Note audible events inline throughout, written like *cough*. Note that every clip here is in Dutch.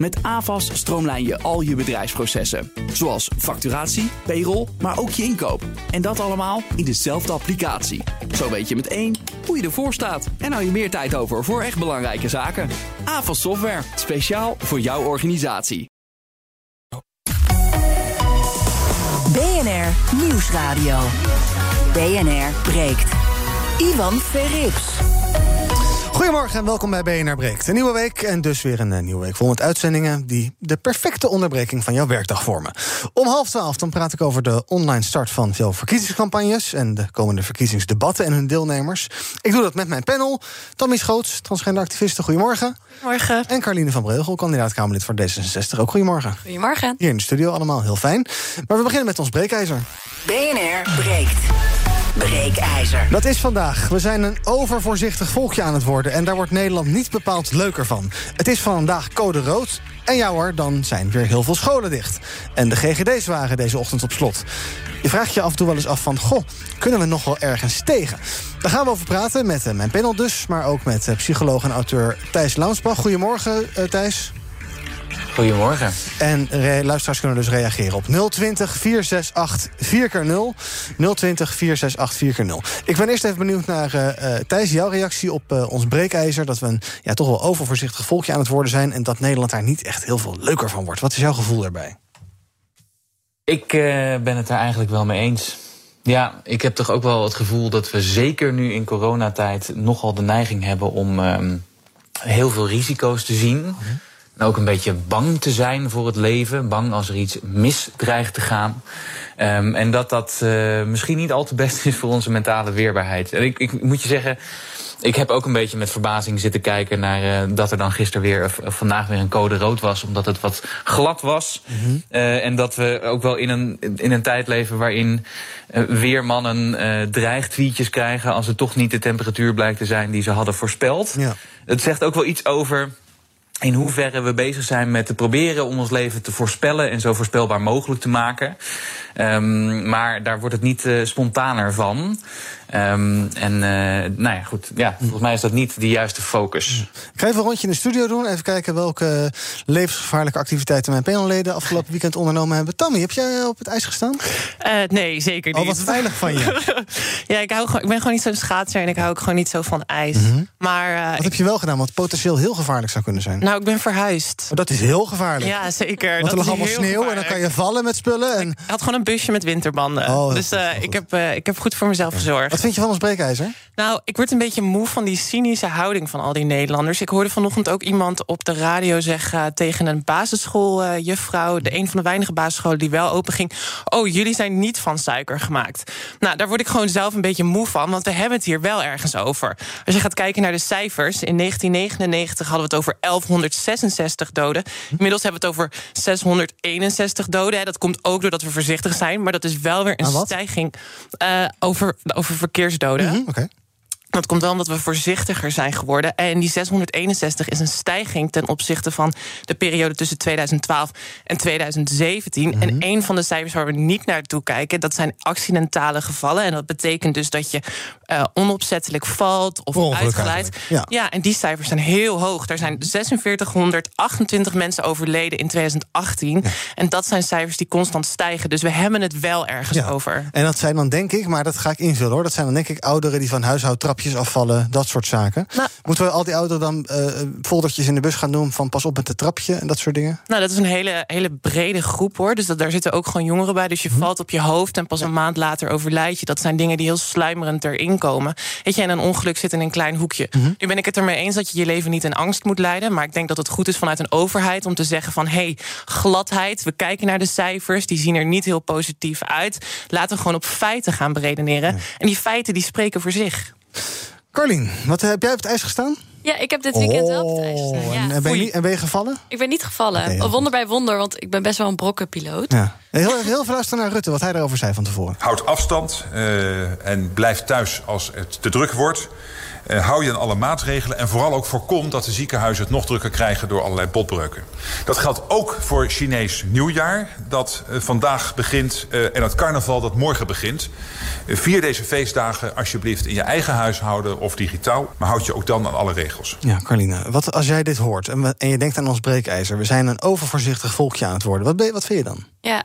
Met AVAS stroomlijn je al je bedrijfsprocessen. Zoals facturatie, payroll, maar ook je inkoop. En dat allemaal in dezelfde applicatie. Zo weet je met één hoe je ervoor staat. En hou je meer tijd over voor echt belangrijke zaken. AVAS Software, speciaal voor jouw organisatie. BNR Nieuwsradio. BNR breekt. Ivan Verrips. Goedemorgen en welkom bij BNR Breekt. Een nieuwe week en dus weer een eh, nieuwe week vol met uitzendingen... die de perfecte onderbreking van jouw werkdag vormen. Om half twaalf dan praat ik over de online start van veel verkiezingscampagnes... en de komende verkiezingsdebatten en hun deelnemers. Ik doe dat met mijn panel. Tammy Schoots, transgenderactiviste, goedemorgen. Goedemorgen. En Carline van Breugel, kandidaat-Kamerlid voor D66, ook goedemorgen. Goedemorgen. Hier in de studio allemaal, heel fijn. Maar we beginnen met ons breekijzer. BNR breekt. Breekijzer. Dat is vandaag. We zijn een overvoorzichtig volkje aan het worden... en daar wordt Nederland niet bepaald leuker van. Het is vandaag code rood. En ja hoor, dan zijn weer heel veel scholen dicht. En de GGD's waren deze ochtend op slot. Je vraagt je af en toe wel eens af van... goh, kunnen we nog wel ergens tegen? Daar gaan we over praten met eh, mijn panel dus... maar ook met eh, psycholoog en auteur Thijs Launsbach. Goedemorgen, uh, Thijs. Goedemorgen. En luisteraars kunnen dus reageren op 020 468 4x0. 020 468 4x0. Ik ben eerst even benieuwd naar uh, Thijs, jouw reactie op uh, ons breekijzer. Dat we een ja, toch wel overvoorzichtig volkje aan het worden zijn. En dat Nederland daar niet echt heel veel leuker van wordt. Wat is jouw gevoel daarbij? Ik uh, ben het daar eigenlijk wel mee eens. Ja, ik heb toch ook wel het gevoel dat we zeker nu in coronatijd nogal de neiging hebben om um, heel veel risico's te zien. -hmm. En ook een beetje bang te zijn voor het leven. Bang als er iets mis dreigt te gaan. Um, en dat dat uh, misschien niet al te best is voor onze mentale weerbaarheid. En ik, ik moet je zeggen. Ik heb ook een beetje met verbazing zitten kijken naar uh, dat er dan gisteren weer of, of vandaag weer een code rood was, omdat het wat glad was. Mm -hmm. uh, en dat we ook wel in een, in een tijd leven waarin uh, weermannen dreigtweetjes krijgen als het toch niet de temperatuur blijkt te zijn die ze hadden voorspeld. Ja. Het zegt ook wel iets over in hoeverre we bezig zijn met te proberen om ons leven te voorspellen en zo voorspelbaar mogelijk te maken. Um, maar daar wordt het niet uh, spontaner van. Um, en uh, nou ja, goed. Ja, volgens mij is dat niet de juiste focus. Ik ga even een rondje in de studio doen. Even kijken welke levensgevaarlijke activiteiten mijn panelleden afgelopen weekend ondernomen hebben. Tammy, heb jij op het ijs gestaan? Uh, nee, zeker niet. Oh, wat veilig van je. *laughs* ja, ik, hou, ik ben gewoon niet zo'n schaatser en ik hou ook gewoon niet zo van ijs. Mm -hmm. Maar, uh, wat heb je wel gedaan, wat potentieel heel gevaarlijk zou kunnen zijn? Nou, ik ben verhuisd. Oh, dat is heel gevaarlijk. Ja, zeker. Want er lag allemaal sneeuw gevaarlijk. en dan kan je vallen met spullen. En... Ik had gewoon een busje met winterbanden. Oh, dus uh, ik, heb, uh, ik heb goed voor mezelf gezorgd. Wat vind je van ons breekijzer? Nou, ik word een beetje moe van die cynische houding van al die Nederlanders. Ik hoorde vanochtend ook iemand op de radio zeggen tegen een basisschooljuffrouw, de een van de weinige basisscholen die wel open ging: Oh, jullie zijn niet van suiker gemaakt. Nou, daar word ik gewoon zelf een beetje moe van, want we hebben het hier wel ergens over. Als je gaat kijken naar de cijfers, in 1999 hadden we het over 1166 doden. Inmiddels hebben we het over 661 doden. Dat komt ook doordat we voorzichtig zijn, maar dat is wel weer een stijging uh, over, over verkeersdoden. Mm. Dat komt wel omdat we voorzichtiger zijn geworden. En die 661 is een stijging ten opzichte van de periode tussen 2012 en 2017. Mm -hmm. En een van de cijfers waar we niet naartoe kijken, dat zijn accidentale gevallen. En dat betekent dus dat je uh, onopzettelijk valt of uitgeleid. Ja. ja, en die cijfers zijn heel hoog. Er zijn 4628 mensen overleden in 2018. Ja. En dat zijn cijfers die constant stijgen. Dus we hebben het wel ergens ja. over. En dat zijn dan denk ik, maar dat ga ik invullen hoor. Dat zijn dan denk ik ouderen die van afvallen, dat soort zaken. Nou, Moeten we al die ouderen dan uh, foldertjes in de bus gaan doen van pas op met het trapje en dat soort dingen? Nou, dat is een hele, hele brede groep hoor. Dus dat, daar zitten ook gewoon jongeren bij. Dus je hm. valt op je hoofd en pas een maand later overlijd je. Dat zijn dingen die heel sluimerend erin komen. Weet je, en een ongeluk zit in een klein hoekje. -hmm. Nu ben ik het ermee eens dat je je leven niet in angst moet leiden. Maar ik denk dat het goed is vanuit een overheid om te zeggen van... hé, hey, gladheid, we kijken naar de cijfers, die zien er niet heel positief uit. Laten we gewoon op feiten gaan beredeneren. Ja. En die feiten die spreken voor zich. Carlien, wat heb jij op het ijs gestaan? Ja, ik heb dit weekend wel op het ijs gestaan. Oh, Ja. en, en ben je, en ben je gevallen? Ik ben niet gevallen. Wonder bij wonder, want ik ben best wel een brokkenpiloot. Ja. Heel, heel veel luisteren naar Rutte, wat hij daarover zei van tevoren. Houd afstand eh, en blijf thuis als het te druk wordt. Eh, hou je aan alle maatregelen en vooral ook voorkom dat de ziekenhuizen het nog drukker krijgen door allerlei botbreuken. Dat geldt ook voor Chinees nieuwjaar, dat eh, vandaag begint, eh, en het carnaval dat morgen begint. Vier deze feestdagen alsjeblieft in je eigen huishouden of digitaal, maar houd je ook dan aan alle regels. Ja, Carline, wat als jij dit hoort en, en je denkt aan ons breekijzer... we zijn een overvoorzichtig volkje aan het worden. Wat, wat vind je dan? Ja,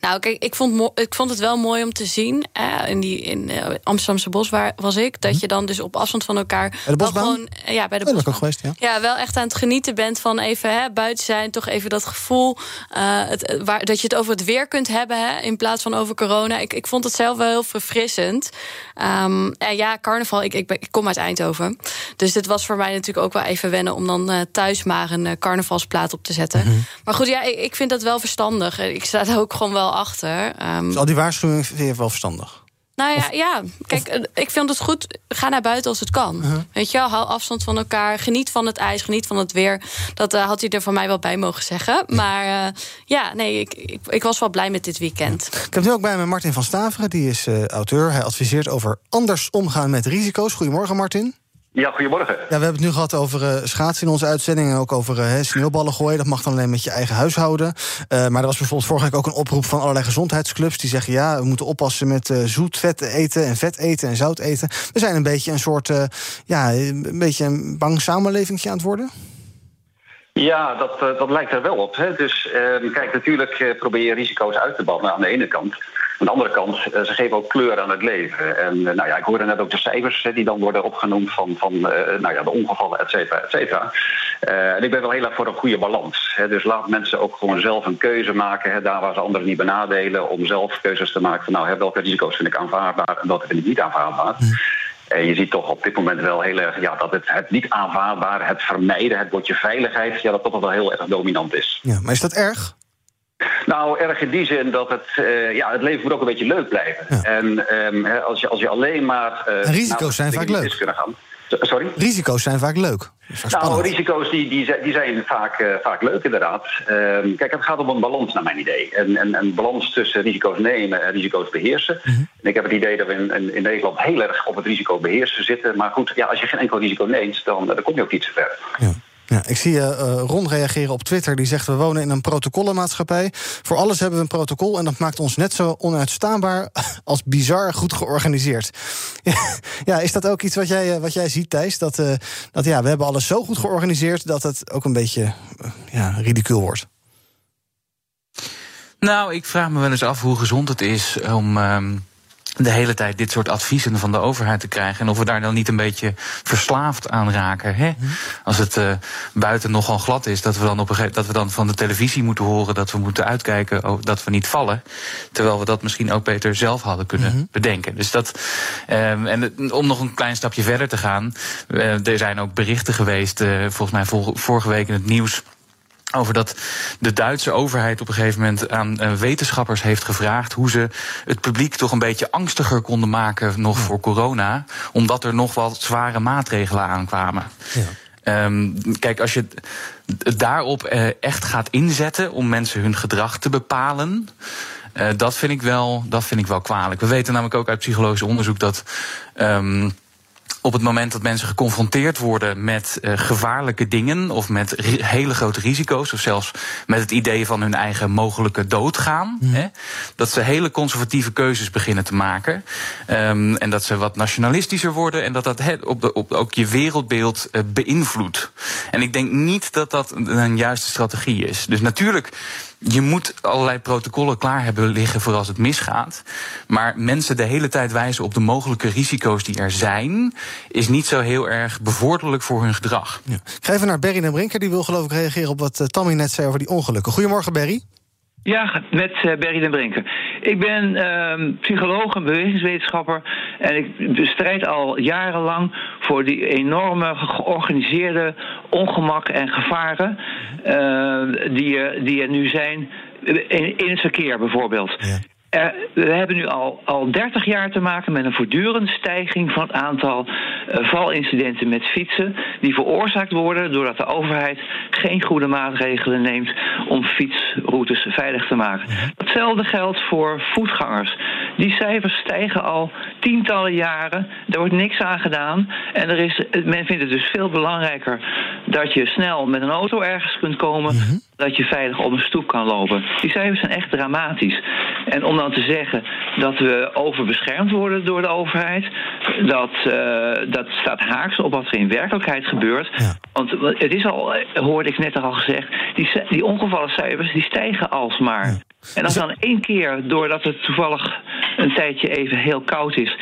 nou kijk, ik vond, ik vond het wel mooi om te zien. eh, in die in eh, Amsterdamse bos waar was ik, dat je dan dus op afstand van elkaar. Mhm. de gewoon, eh, ja, bij de Oh, bosbaan. ook geweest, ja. Ja, wel echt aan het genieten bent van even hè, buiten zijn, toch even dat gevoel. eh, het, waar, dat je het over het weer kunt hebben hè, in plaats van over corona. Ik, ik vond het zelf wel heel verfrissend. Ehm, en ja, carnaval, ik, ik, ben- ik kom uit Eindhoven. Dus dit was voor mij natuurlijk ook wel even wennen om dan thuis maar een carnavalsplaat op te zetten. Mhm. Maar goed, ja, ik, ik vind dat wel verstandig. Ik sta ook gewoon wel achter. Ehm, Dus al die waarschuwingen vind je wel verstandig. nou ja, ja. kijk, eh, ik vind het goed. Ga naar buiten als het kan. Uh-huh. Weet je hou afstand van elkaar. Geniet van het ijs, geniet van het weer. Dat eh, had hij er van mij wel bij mogen zeggen. Maar eh, ja, nee, ik, ik, ik was wel blij met dit weekend. Ik heb nu ook bij me Martin van Staveren, die is auteur. Hij adviseert over anders omgaan met risico's. Goedemorgen, Martin. Ja, goedemorgen. Ja, we hebben het nu gehad over eh, schaatsen in onze uitzending... en ook over eh, sneeuwballen gooien. Dat mag dan alleen met je eigen huishouden. Eh, maar er was bijvoorbeeld vorige week ook een oproep van allerlei gezondheidsclubs... die zeggen, ja, we moeten oppassen met zoet vet eten en vet eten en zout eten. We zijn een beetje een soort, ja, een beetje een bang samenleving aan het worden. Ja, dat, dat lijkt er wel op. Hè. Dus eh, kijk, natuurlijk probeer je risico's uit te bannen aan de ene kant. Aan de andere kant, eh, ze geven ook kleur aan het leven. En eh, nou ja, ik hoorde net ook de cijfers die dan worden opgenoemd van, van eh, nou ja, de ongevallen, et cetera, et cetera. En ik ben wel heel erg voor een goede balans. Hè. Dus laat mensen ook gewoon zelf een keuze maken, hè, daar waar ze anderen niet benadelen, om zelf keuzes te maken van nou, welke risico's vind ik aanvaardbaar en welke vind ik niet aanvaardbaar. En je ziet toch op dit moment wel heel erg ja, dat het, het niet aanvaardbare, het vermijden, het woordje veiligheid, ja, dat toch wel heel erg dominant is. Ja, maar is dat erg? Nou, erg in die zin dat het, eh, ja, het leven moet ook een beetje leuk blijven. En ehm, als, je, als je alleen maar. eh, risico's zijn vaak leuk. Kunnen gaan. Sorry? Risico's zijn vaak leuk. Vaak Nou, risico's die, die, zijn- die zijn vaak, eh, vaak leuk inderdaad. Ehm, kijk, het gaat om een balans naar mijn idee. En en een balans tussen risico's nemen en risico's beheersen. Mhm. En ik heb het idee dat we in, in, in Nederland heel erg op het risico beheersen zitten. Maar goed, ja, als je geen enkel risico neemt, dan, dan kom je ook niet zo ver. Ja. Ja, ik zie eh, eh, Ron reageren op Twitter. Die zegt: We wonen in een protocollenmaatschappij. Voor alles hebben we een protocol. En dat maakt ons net zo onuitstaanbaar *laughs* als bizar goed georganiseerd. *laughs* ja, is dat ook iets wat jij, eh, wat jij ziet, Thijs? Dat, dat ja, we hebben alles zo goed georganiseerd dat het ook een beetje ja, ridicuul wordt. Nou, ik vraag me wel eens af hoe gezond het is om ehm, de hele tijd dit soort adviezen van de overheid te krijgen. En of we daar dan niet een beetje verslaafd aan raken. Hè? Als het eh, buiten nogal glad is, dat we, dan op een gegeven, dat we dan van de televisie moeten horen dat we moeten uitkijken oh, dat we niet vallen. Terwijl we dat misschien ook beter zelf hadden kunnen bedenken. Dus dat, ehm, en om nog een klein stapje verder te gaan. eh, er zijn ook berichten geweest, eh, volgens mij vorige week in het nieuws over dat de Duitse overheid op een gegeven moment aan eh, wetenschappers heeft gevraagd hoe ze het publiek toch een beetje angstiger konden maken nog voor corona, omdat er nog wat zware maatregelen aankwamen. Ehm, kijk, als je daarop eh, echt gaat inzetten om mensen hun gedrag te bepalen. eh, dat, vind ik wel, dat vind ik wel kwalijk. We weten namelijk ook uit psychologisch onderzoek dat. ehm, op het moment dat mensen geconfronteerd worden met eh, gevaarlijke dingen of met hele grote risico's, of zelfs met het idee van hun eigen mogelijke doodgaan, hè, dat ze hele conservatieve keuzes beginnen te maken. Ehm, en dat ze wat nationalistischer worden en dat dat op de, op ook je wereldbeeld eh, beïnvloedt. En ik denk niet dat dat een, een juiste strategie is. Dus natuurlijk. Je moet allerlei protocollen klaar hebben liggen voor als het misgaat. Maar mensen de hele tijd wijzen op de mogelijke risico's die er zijn, is niet zo heel erg bevorderlijk voor hun gedrag. Ik ga even naar Berry den Brinker. Die wil geloof ik reageren op wat eh, Tammy net zei over die ongelukken. Goedemorgen, Berry. Ja, met eh, Berry den Brinker. Ik ben ehm, psycholoog en bewegingswetenschapper. En ik bestrijd al jarenlang voor die enorme georganiseerde ongemak en gevaren. eh, die, er- die er nu zijn in, in het verkeer bijvoorbeeld. Er, we hebben nu al, al 30 jaar te maken met een voortdurende stijging van het aantal uh, valincidenten met fietsen. Die veroorzaakt worden doordat de overheid geen goede maatregelen neemt om fietsroutes veilig te maken. Hetzelfde geldt voor voetgangers. Die cijfers stijgen al tientallen jaren. Er wordt niks aan gedaan. En er is, men vindt het dus veel belangrijker dat je snel met een auto ergens kunt komen. Mm -hmm. Dat je veilig op een stoep kan lopen. Die cijfers zijn echt dramatisch. En om dan te zeggen dat we overbeschermd worden door de overheid, dat, uh, dat staat haaks op wat er in werkelijkheid gebeurt. Ja. Want het is al, hoorde ik net al gezegd, die, die ongevallencijfers die stijgen alsmaar. Ja. En als dan één keer, doordat het toevallig een tijdje even heel koud is,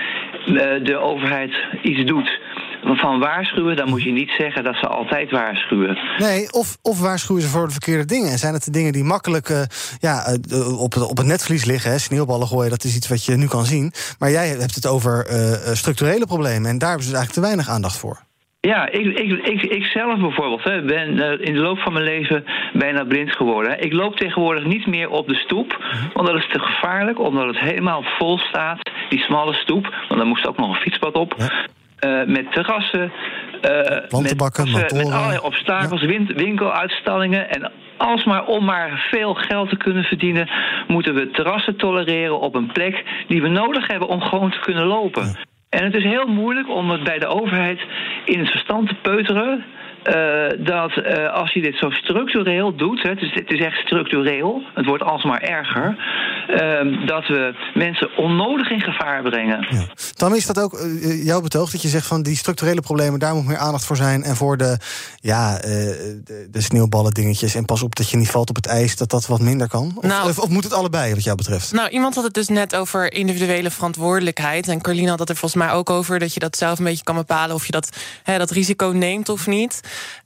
de overheid iets doet van waarschuwen, dan moet je niet zeggen dat ze altijd waarschuwen. Nee, of, of waarschuwen ze voor de verkeerde dingen. En zijn het de dingen die makkelijk uh, ja, op, het, op het netvlies liggen? Hè? Sneeuwballen gooien, dat is iets wat je nu kan zien. Maar jij hebt het over uh, structurele problemen. En daar hebben ze dus eigenlijk te weinig aandacht voor. Ja, ik, ik, ik, ik zelf bijvoorbeeld hè, ben uh, in de loop van mijn leven bijna blind geworden. Ik loop tegenwoordig niet meer op de stoep, want dat is te gevaarlijk, omdat het helemaal vol staat, die smalle stoep. Want daar moest ook nog een fietspad op. Ja. Uh, met terrassen, uh, Plantenbakken, met, met allerlei obstakels, ja. win, winkeluitstallingen. En alsmaar om maar veel geld te kunnen verdienen, moeten we terrassen tolereren op een plek die we nodig hebben om gewoon te kunnen lopen. Ja. En het is heel moeilijk om het bij de overheid in het verstand te peuteren. Uh, dat uh, als je dit zo structureel doet, hè, het, is, het is echt structureel, het wordt alsmaar erger, uh, dat we mensen onnodig in gevaar brengen. Ja. Dan is dat ook uh, jouw betoog dat je zegt van die structurele problemen, daar moet meer aandacht voor zijn. En voor de, ja, de, de sneeuwballen dingetjes en pas op dat je niet valt op het ijs, dat dat wat minder kan? Of, nou, of, of moet het allebei wat jou betreft? Nou, iemand had het dus net over individuele verantwoordelijkheid. En Carlina had het er volgens mij ook over dat je dat zelf een beetje kan bepalen of je dat, hè, dat risico neemt of niet.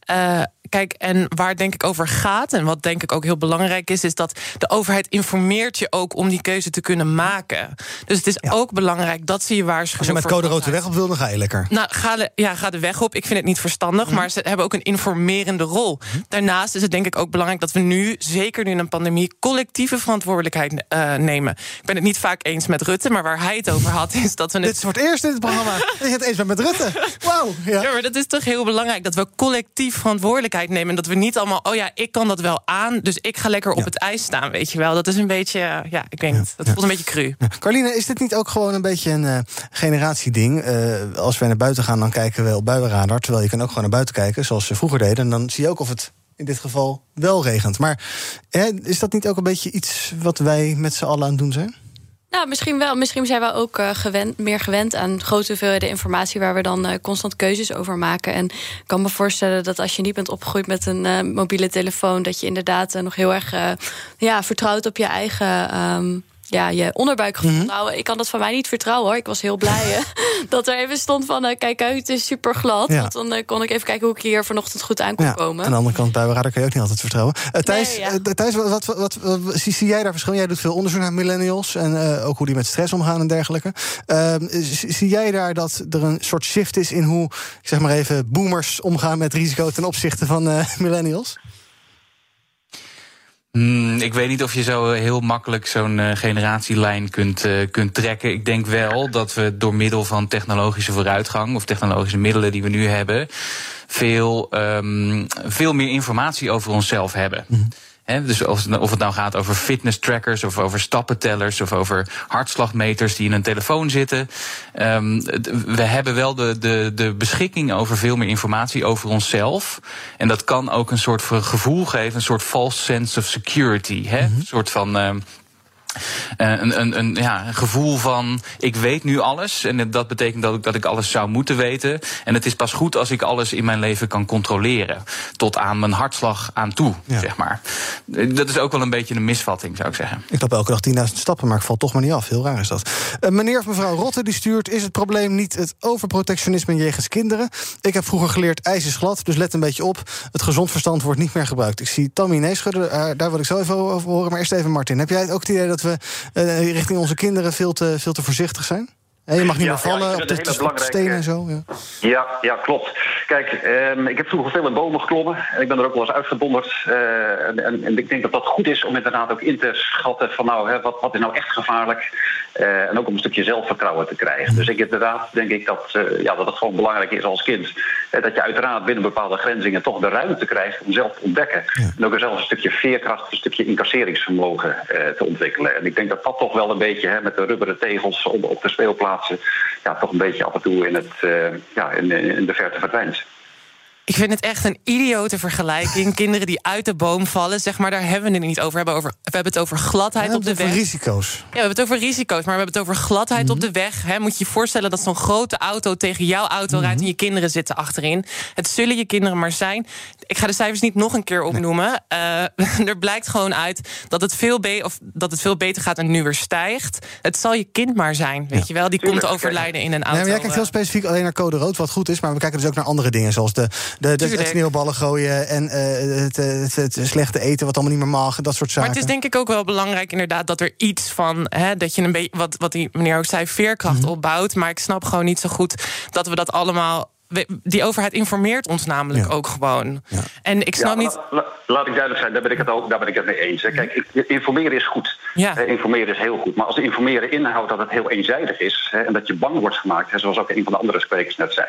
Uh, kijk, en waar het denk ik over gaat, en wat denk ik ook heel belangrijk is, is dat de overheid informeert je ook om die keuze te kunnen maken. Dus het is ja. ook belangrijk dat ze je waarschuwen. Als je met code rood de weg op wil, dan ga je lekker. Nou, ga de, ja, ga de weg op. Ik vind het niet verstandig, mm. maar ze hebben ook een informerende rol. Mm. Daarnaast is het denk ik ook belangrijk dat we nu, zeker nu in een pandemie, collectieve verantwoordelijkheid uh, nemen. Ik ben het niet vaak eens met Rutte, maar waar hij het over had, is dat we. Het... Dit is voor het eerst in het programma. *laughs* dat je het eens bent met Rutte. Wauw. Ja. ja, maar dat is toch heel belangrijk dat we collectief verantwoordelijkheid nemen. En dat we niet allemaal, oh ja, ik kan dat wel aan, dus ik ga lekker op het ijs staan, weet je wel. Dat is een beetje, ja, ik denk, dat voelt een beetje cru. Carline, is dit niet ook gewoon een beetje een uh, generatieding? Uh, als wij naar buiten gaan, dan kijken we op buienradar. Terwijl je kan ook gewoon naar buiten kijken, zoals ze vroeger deden. En dan zie je ook of het in dit geval wel regent. Maar hè, is dat niet ook een beetje iets wat wij met z'n allen aan het doen zijn? Nou, misschien wel. Misschien zijn we ook uh, gewend, meer gewend aan grote hoeveelheden informatie waar we dan uh, constant keuzes over maken. En ik kan me voorstellen dat als je niet bent opgegroeid met een uh, mobiele telefoon, dat je inderdaad nog heel erg ja, vertrouwt op je eigen. Um, ja, je onderbuikgevoel. Mm -hmm. Ik kan dat van mij niet vertrouwen hoor. Ik was heel blij *laughs* dat er even stond van... Uh, kijk uit, het is super glad. Ja. Want dan uh, kon ik even kijken hoe ik hier vanochtend goed aan kon ja, komen. Aan de andere kant, bij radar kan je ook niet altijd vertrouwen. Uh, Thijs, nee, ja. Thijs wat, wat, wat, wat, zie, zie jij daar verschil? Jij doet veel onderzoek naar millennials... en ook hoe die met stress omgaan en dergelijke. Ehm, zie jij daar dat er een soort shift is... in hoe, ik zeg maar even, boomers omgaan met risico... ten opzichte van *laughs* millennials? Hmm, ik weet niet of je zo heel makkelijk zo'n uh, generatielijn kunt, uh, kunt trekken. Ik denk wel dat we door middel van technologische vooruitgang of technologische middelen die we nu hebben, veel, um, veel meer informatie over onszelf hebben. Mm-hmm. He, dus of het, of het nou gaat over fitness trackers of over stappentellers of over hartslagmeters die in een telefoon zitten. Um, we hebben wel de, de, de beschikking over veel meer informatie over onszelf. En dat kan ook een soort gevoel geven, een soort false sense of security. Hè? Mm-hmm. Een soort van. Uh, een, een, een, ja, een gevoel van ik weet nu alles. En dat betekent dat ik, dat ik alles zou moeten weten. En het is pas goed als ik alles in mijn leven kan controleren. Tot aan mijn hartslag aan toe, ja. zeg maar. Dat is ook wel een beetje een misvatting, zou ik zeggen. Ik loop elke dag 10.000 stappen, maar ik val toch maar niet af. Heel raar is dat. Uh, meneer of mevrouw Rotte die stuurt... is het probleem niet het overprotectionisme jegens kinderen? Ik heb vroeger geleerd ijs is glad, dus let een beetje op. Het gezond verstand wordt niet meer gebruikt. Ik zie Tammy neeschudden, uh, daar wil ik zo even over horen. Maar eerst even Martin, heb jij ook het idee dat we richting onze kinderen veel te, veel te voorzichtig zijn? Je mag niet Ja, meer vallen ja, op de, een stenen en zo. Ja. Ja, ja klopt. Kijk, ehm, ik heb vroeger veel in bomen geklommen. En ik ben er ook wel eens uitgedonderd. Eh, en, en, en ik denk dat dat goed is om inderdaad ook in te schatten van nou, hè, wat, wat is nou echt gevaarlijk. Eh, en ook om een stukje zelfvertrouwen te krijgen. Dus ik inderdaad denk ik dat, eh, ja, dat het gewoon belangrijk is als kind. dat je uiteraard binnen bepaalde grenzingen toch de ruimte krijgt om zelf te ontdekken. En ook zelfs een stukje veerkracht, een stukje incasseringsvermogen te ontwikkelen. En ik denk dat dat toch wel een beetje hè, met de rubberen tegels op, op de speelplaatsen. Ja, toch een beetje af en toe in, het, eh, ja, in, in de verte verdwijnt. Ik vind het echt een idiote vergelijking. *laughs* Kinderen die uit de boom vallen, zeg maar, daar hebben we het niet over. We hebben, over, we hebben het over gladheid op de weg. risico's. Ja, we hebben het over risico's, maar we hebben het over gladheid op de weg. Hè. Moet je je voorstellen dat zo'n grote auto tegen jouw auto rijdt... en je kinderen zitten achterin. Het zullen je kinderen maar zijn. Ik ga de cijfers niet nog een keer opnoemen. Eh, *laughs* er blijkt gewoon uit dat het, veel be- of dat het veel beter gaat en nu weer stijgt. Het zal je kind maar zijn, weet je wel. Die komt overlijden in een Nee, auto. maar jij kijkt heel eh. specifiek alleen naar code rood, wat goed is. Maar we kijken dus ook naar andere dingen, zoals de, de, de, het Tuurlijk. sneeuwballen gooien... en eh, het, het, het slechte eten, wat allemaal niet meer mag, dat soort zaken. Maar het is denk ik ook wel belangrijk inderdaad dat er iets van... Hè, dat je een beetje, wat, wat die meneer ook zei, veerkracht Mhm. opbouwt. Maar ik snap gewoon niet zo goed dat we dat allemaal... we- Die overheid informeert ons namelijk Ja. ook gewoon. En ik snap Ja, niet... la- la- laat ik duidelijk zijn, daar ben ik het, ook, daar ben ik het mee eens. hè. Kijk, informeren is goed. Ja. Eh, informeren is heel goed. Maar als informeren inhoudt dat het heel eenzijdig is... Hè, en dat je bang wordt gemaakt, hè, zoals ook een van de andere sprekers net zei...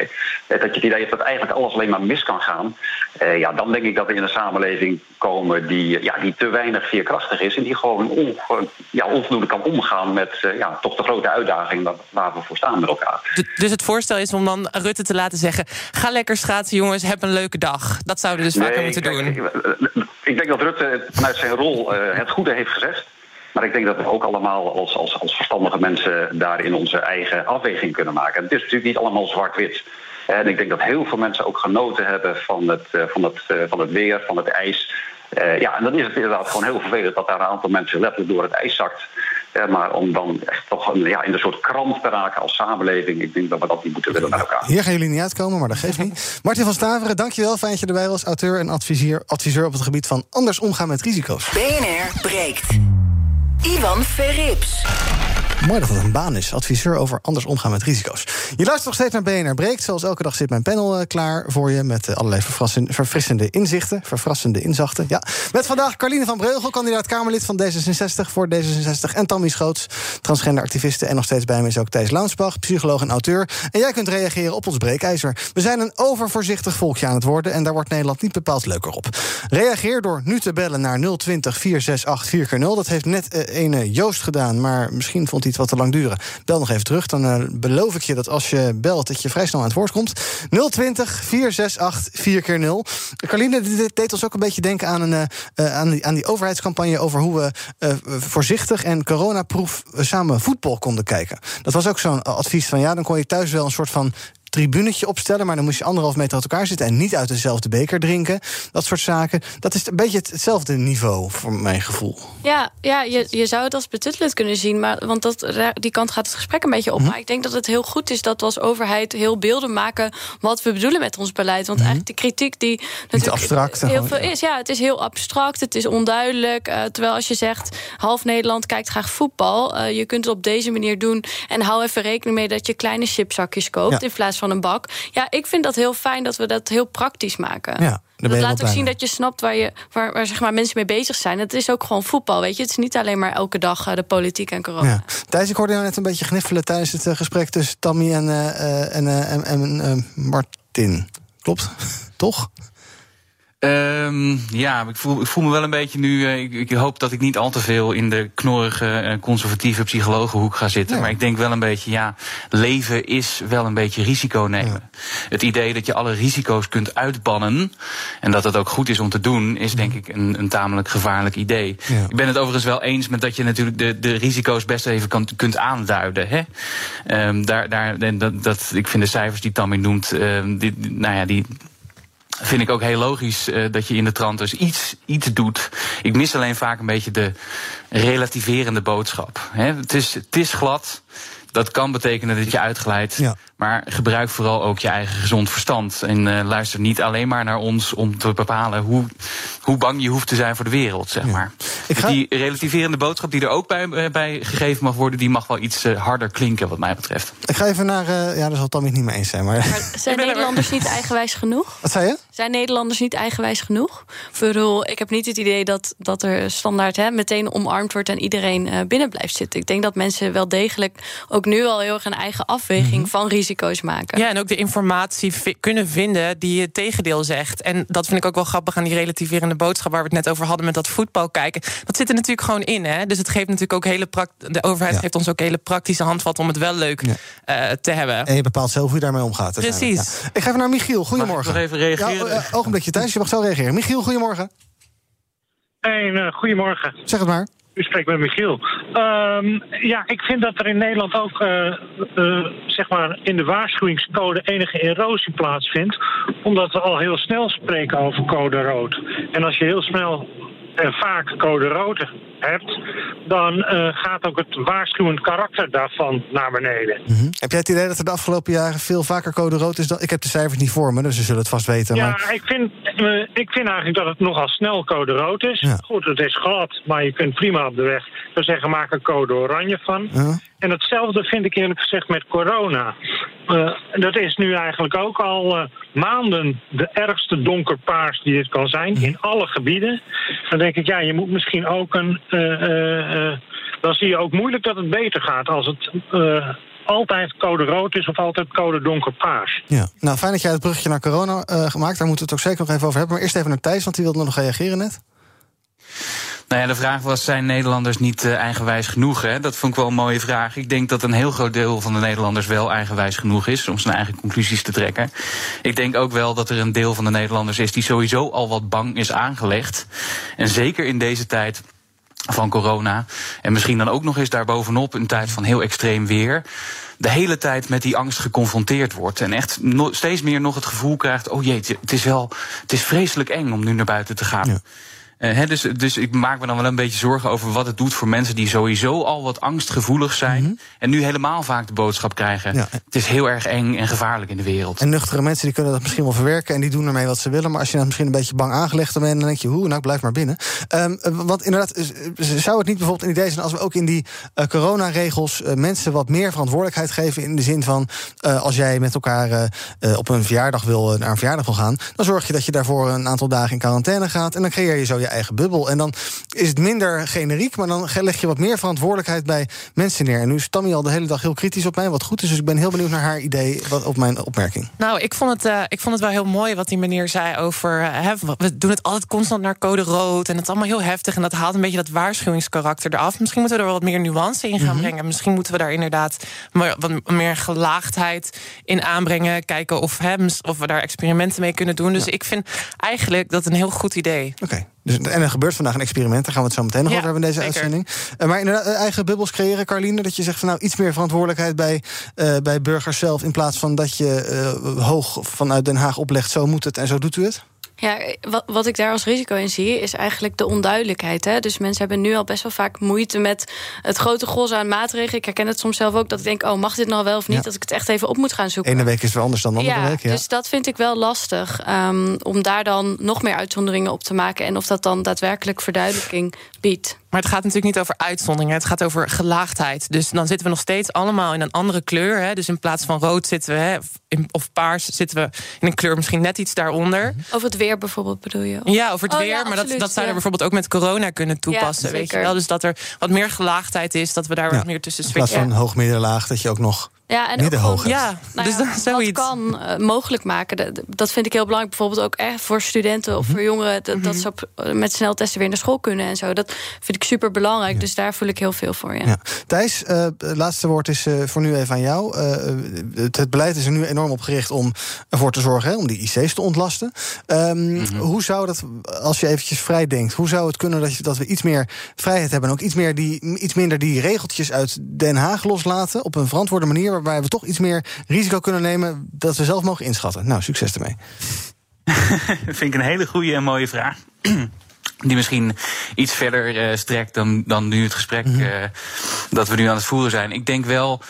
dat je het idee hebt dat eigenlijk alles alleen maar mis kan gaan... eh, ja, dan denk ik dat we in een samenleving komen die, eh, ja, die te weinig veerkrachtig is... en die gewoon onge- ja, onvoldoende kan omgaan met eh, ja, toch de grote uitdaging... waar- waar we voor staan met elkaar. Dus het voorstel is om dan Rutte te laten zeggen... ga lekker schaatsen jongens, heb een leuke dag. Dat zouden we dus vaker moeten kijk, doen. Ik, eh, ik denk dat Rutte vanuit zijn rol eh, het goede heeft gezegd. Maar ik denk dat we ook allemaal als, als, als verstandige mensen daarin onze eigen afweging kunnen maken. Het is natuurlijk niet allemaal zwart-wit. En ik denk dat heel veel mensen ook genoten hebben van het, eh, van het, van het weer, van het ijs. Ja, en dan is het inderdaad gewoon heel vervelend dat daar een aantal mensen letterlijk door het ijs zakt. Maar om dan echt toch een, ja, in een soort krant te raken als samenleving, ik denk dat we dat niet moeten willen met elkaar. Hier gaan jullie niet uitkomen, maar dat geeft niet. Martin van Staveren, dankjewel. Fijn dat je erbij was. Auteur en adviseur, adviseur op het gebied van anders omgaan met risico's. BNR breekt. Ivan Verrips. Mooi dat het een baan is. Adviseur over anders omgaan met risico's. Je luistert nog steeds naar BNR Breekt. Zoals elke dag zit mijn panel eh, klaar voor je... met eh, allerlei verfrissende inzichten. Verfrassende inzachten, ja. Met vandaag Carline van Breugel, kandidaat Kamerlid van D66... voor D66 en Tammy Schoots, transgender activiste... en nog steeds bij me is ook Thijs Launsbach, psycholoog en auteur. En jij kunt reageren op ons breekijzer. We zijn een overvoorzichtig volkje aan het worden... en daar wordt Nederland niet bepaald leuker op. Reageer door nu te bellen naar 020 468 4x0. Dat heeft net ene Joost gedaan, maar misschien vond hij het wat te lang duren. Bel nog even terug, dan eh, beloof ik je dat als je belt... dat je vrij snel aan het woord komt. 020 468 4x0. Carline, dit deed ons ook een beetje denken aan, een, eh, eh, aan, die, aan die overheidscampagne... over hoe we voorzichtig en coronaproef samen voetbal konden kijken. Dat was ook zo'n advies van... ja, dan kon je thuis wel een soort van tribunetje opstellen... maar dan moest je anderhalf meter uit elkaar zitten... en niet uit dezelfde beker drinken. Dat soort zaken. Dat is een beetje het- hetzelfde niveau, voor mijn gevoel. Ja, ja je, je zou het als betuttelend kunnen zien, maar, want dat, die kant gaat het gesprek een beetje op. Mhm. Maar ik denk dat het heel goed is dat we als overheid heel beelden maken wat we bedoelen met ons beleid. Want eigenlijk de kritiek die natuurlijk abstract, heel veel is, ja, het is heel abstract, het is onduidelijk. eh, terwijl als je zegt half Nederland kijkt graag voetbal, eh, je kunt het op deze manier doen en hou even rekening mee dat je kleine chipzakjes koopt Ja. in plaats van een bak. Ja, ik vind dat heel fijn dat we dat heel praktisch maken. Ja, dat laat ook zien dat je snapt waar, je, waar, waar zeg maar, mensen mee bezig zijn. Het is ook gewoon voetbal, weet je. Het is niet alleen maar elke dag eh, de politiek en corona. Ja. Thijs, ik hoorde jou net een beetje gniffelen... tijdens het eh, gesprek tussen Tammy en, eh, en, en, en Martin. Klopt? *laughs* Toch? Ehm, ja, ik voel, ik voel me wel een beetje nu. eh, ik, ik hoop dat ik niet al te veel in de knorrige, eh, conservatieve psychologenhoek ga zitten. Nee. Maar ik denk wel een beetje, ja, leven is wel een beetje risico nemen. Het idee dat je alle risico's kunt uitbannen. en dat het ook goed is om te doen, is denk ik een, een tamelijk gevaarlijk idee. Ja. Ik ben het overigens wel eens met dat je natuurlijk de, de risico's best even kan, kunt aanduiden. Hè? Ehm, daar, daar, dat, dat, ik vind de cijfers die Tammy noemt, ehm, die- nou ja, die vind ik ook heel logisch eh, dat je in de trant dus iets, iets doet. Ik mis alleen vaak een beetje de relativerende boodschap. Hè? Het, is, het is glad. Dat kan betekenen dat je uitglijdt. Maar gebruik vooral ook je eigen gezond verstand. En uh, luister niet alleen maar naar ons om te bepalen hoe, hoe bang je hoeft te zijn voor de wereld, zeg maar. Dus die relativerende boodschap die er ook bij, uh, bij gegeven mag worden, die mag wel iets uh, harder klinken, wat mij betreft. Ik ga even naar. ja, daar zal het niet mee eens zijn. Maar... maar zijn *laughs* Nederlanders niet eigenwijs genoeg? Wat zei je? Zijn Nederlanders niet eigenwijs genoeg? Ik bedoel, ik heb niet het idee dat, dat er standaard hè, meteen omarmd wordt en iedereen binnen blijft zitten. Ik denk dat mensen wel degelijk ook nu al heel erg een eigen afweging mm -hmm. van risico's maken. Ja, en ook de informatie kunnen vinden die het tegendeel zegt. En dat vind ik ook wel grappig aan die relativerende boodschap waar we het net over hadden met dat voetbal kijken. Dat zit er natuurlijk gewoon in. Hè? Dus het geeft natuurlijk ook hele de overheid ja. geeft ons ook hele praktische handvat om het wel leuk ja. uh, te hebben. En je bepaalt zelf hoe je daarmee omgaat. Precies. Ja. Ik ga even naar Michiel. Goedemorgen. Mag ik nog even reageren? Ja, uh, ogenblikje Thijs, je mag zo reageren. Michiel, goedemorgen. Hey, uh, goedemorgen. Zeg het maar. U spreekt met Michiel. Um, ja, ik vind dat er in Nederland ook uh, uh, zeg maar in de waarschuwingscode enige erosie plaatsvindt. Omdat we al heel snel spreken over code rood. En als je heel snel en vaak code rood hebt, dan uh, gaat ook het waarschuwend karakter daarvan naar beneden. Mm -hmm. Heb jij het idee dat er de afgelopen jaren veel vaker code rood is? Dan... Ik heb de cijfers niet voor me, dus ze zullen het vast weten. Ja, maar... ik, vind, uh, ik vind eigenlijk dat het nogal snel code rood is. Ja. Goed, het is glad, maar je kunt prima op de weg. We zeggen, maak een code oranje van. Ja. En hetzelfde vind ik eerlijk gezegd met corona. Uh, dat is nu eigenlijk ook al uh, maanden de ergste donkerpaars die het kan zijn, in alle gebieden. Dan denk ik, ja, je moet misschien ook een. Uh, dan zie je ook moeilijk dat het beter gaat als het altijd code rood is of altijd code donkerpaars. Ja, nou fijn dat jij het bruggetje naar corona gemaakt. Daar moeten we het ook zeker nog even over hebben. Maar eerst even naar Thijs, want die wilde nog reageren net. Nou ja, de vraag was: zijn Nederlanders niet uh, eigenwijs genoeg? Hè? Dat vond ik wel een mooie vraag. Ik denk dat een heel groot deel van de Nederlanders wel eigenwijs genoeg is om zijn eigen conclusies te trekken. Ik denk ook wel dat er een deel van de Nederlanders is die sowieso al wat bang is aangelegd. En zeker in deze tijd van corona. En misschien dan ook nog eens daarbovenop een tijd van heel extreem weer de hele tijd met die angst geconfronteerd wordt. En echt steeds meer nog het gevoel krijgt: oh jeetje, het is wel, het is vreselijk eng om nu naar buiten te gaan. Ja. Uh, he, dus, dus ik maak me dan wel een beetje zorgen over wat het doet voor mensen die sowieso al wat angstgevoelig zijn. Mm -hmm. En nu helemaal vaak de boodschap krijgen: ja. het is heel erg eng en gevaarlijk in de wereld. En nuchtere mensen die kunnen dat misschien wel verwerken en die doen ermee wat ze willen. Maar als je dan misschien een beetje bang aangelegd bent, dan denk je: hoe, nou blijf maar binnen. Um, want inderdaad, zou het niet bijvoorbeeld een idee zijn als we ook in die uh, coronaregels uh, mensen wat meer verantwoordelijkheid geven? In de zin van: als jij met elkaar op een verjaardag wil, naar een verjaardag wil gaan, dan zorg je dat je daarvoor een aantal dagen in quarantaine gaat. En dan creëer je zo je eigen bubbel. En dan is het minder generiek, maar dan leg je wat meer verantwoordelijkheid bij mensen neer. En nu is Tammy al de hele dag heel kritisch op mij, wat goed is. Dus ik ben heel benieuwd naar haar idee wat, op mijn opmerking. Nou, ik vond, het, uh, ik vond het wel heel mooi wat die meneer zei over. Uh, we doen het altijd constant naar code rood. En het is allemaal heel heftig. En dat haalt een beetje dat waarschuwingskarakter eraf. Misschien moeten we er wat meer nuance in gaan mm -hmm. brengen. Misschien moeten we daar inderdaad wat meer gelaagdheid in aanbrengen. Kijken of, hè, of we daar experimenten mee kunnen doen. Dus ja. ik vind eigenlijk dat een heel goed idee. Oké. Okay. Dus, en er gebeurt vandaag een experiment, daar gaan we het zo meteen nog ja, over hebben in deze zeker. uitzending. Uh, maar inderdaad, eigen bubbels creëren, Carline, dat je zegt van nou iets meer verantwoordelijkheid bij, uh, bij burgers zelf, in plaats van dat je hoog vanuit Den Haag oplegt, zo moet het en zo doet u het? Ja, wat, wat ik daar als risico in zie, is eigenlijk de onduidelijkheid. Hè? Dus mensen hebben nu al best wel vaak moeite met het grote gros aan maatregelen. Ik herken het soms zelf ook, dat ik denk, oh, mag dit nou wel of niet? Ja. Dat ik het echt even op moet gaan zoeken. Ene week is wel anders dan de andere ja, week. Ja, dus dat vind ik wel lastig. Um, om daar dan nog meer uitzonderingen op te maken. En of dat dan daadwerkelijk verduidelijking biedt. Maar het gaat natuurlijk niet over uitzonderingen, het gaat over gelaagdheid. Dus dan zitten we nog steeds allemaal in een andere kleur. Hè? Dus in plaats van rood zitten we, hè, in, of paars zitten we in een kleur misschien net iets daaronder. Over het weer bijvoorbeeld bedoel je? Ja, over het oh, weer. Ja, maar absoluut, dat, dat zou je ja. bijvoorbeeld ook met corona kunnen toepassen. Ja, weet je wel? Dus dat er wat meer gelaagdheid is, dat we daar wat meer tussen switchen. In plaats van hoog-middenlaag, dat je ook nog ja, en ook, ja, nou dus ja, dat kan uh, mogelijk maken. Dat, dat, vind ik heel belangrijk. Bijvoorbeeld ook echt voor studenten of mm -hmm. voor jongeren. Dat, mm -hmm. dat ze op, met sneltesten weer naar school kunnen en zo. Dat vind ik super belangrijk. Ja. Dus daar voel ik heel veel voor. Ja. ja. Thijs, uh, het laatste woord is uh, voor nu even aan jou. Het, het, beleid is er nu enorm op gericht om ervoor te zorgen, hè, om die IC's te ontlasten. Um, mm -hmm. Hoe zou dat, als je eventjes vrij denkt, hoe zou het kunnen dat, je, dat we iets meer vrijheid hebben en ook iets, meer die, iets minder die regeltjes uit Den Haag loslaten op een verantwoorde manier? Waarbij we toch iets meer risico kunnen nemen dat we zelf mogen inschatten. Nou, succes ermee. *laughs* vind ik een hele goede en mooie vraag. *clears throat* Die misschien iets verder uh, strekt dan, dan nu het gesprek -hmm. uh, dat we nu aan het voeren zijn. Ik denk wel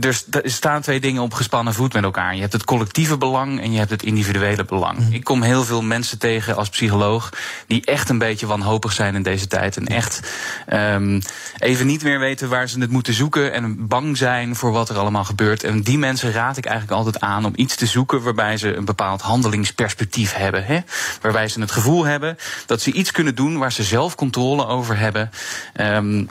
er staan twee dingen op gespannen voet met elkaar. Je hebt het collectieve belang en je hebt het individuele belang. Mhm. Ik kom heel veel mensen tegen als psycholoog die echt een beetje wanhopig zijn in deze tijd. En echt um, even niet meer weten waar ze het moeten zoeken. En bang zijn voor wat er allemaal gebeurt. En die mensen raad ik eigenlijk altijd aan om iets te zoeken waarbij ze een bepaald handelingsperspectief hebben. Hè? Waarbij ze het gevoel hebben dat ze iets kunnen doen waar ze zelf controle over hebben. Um,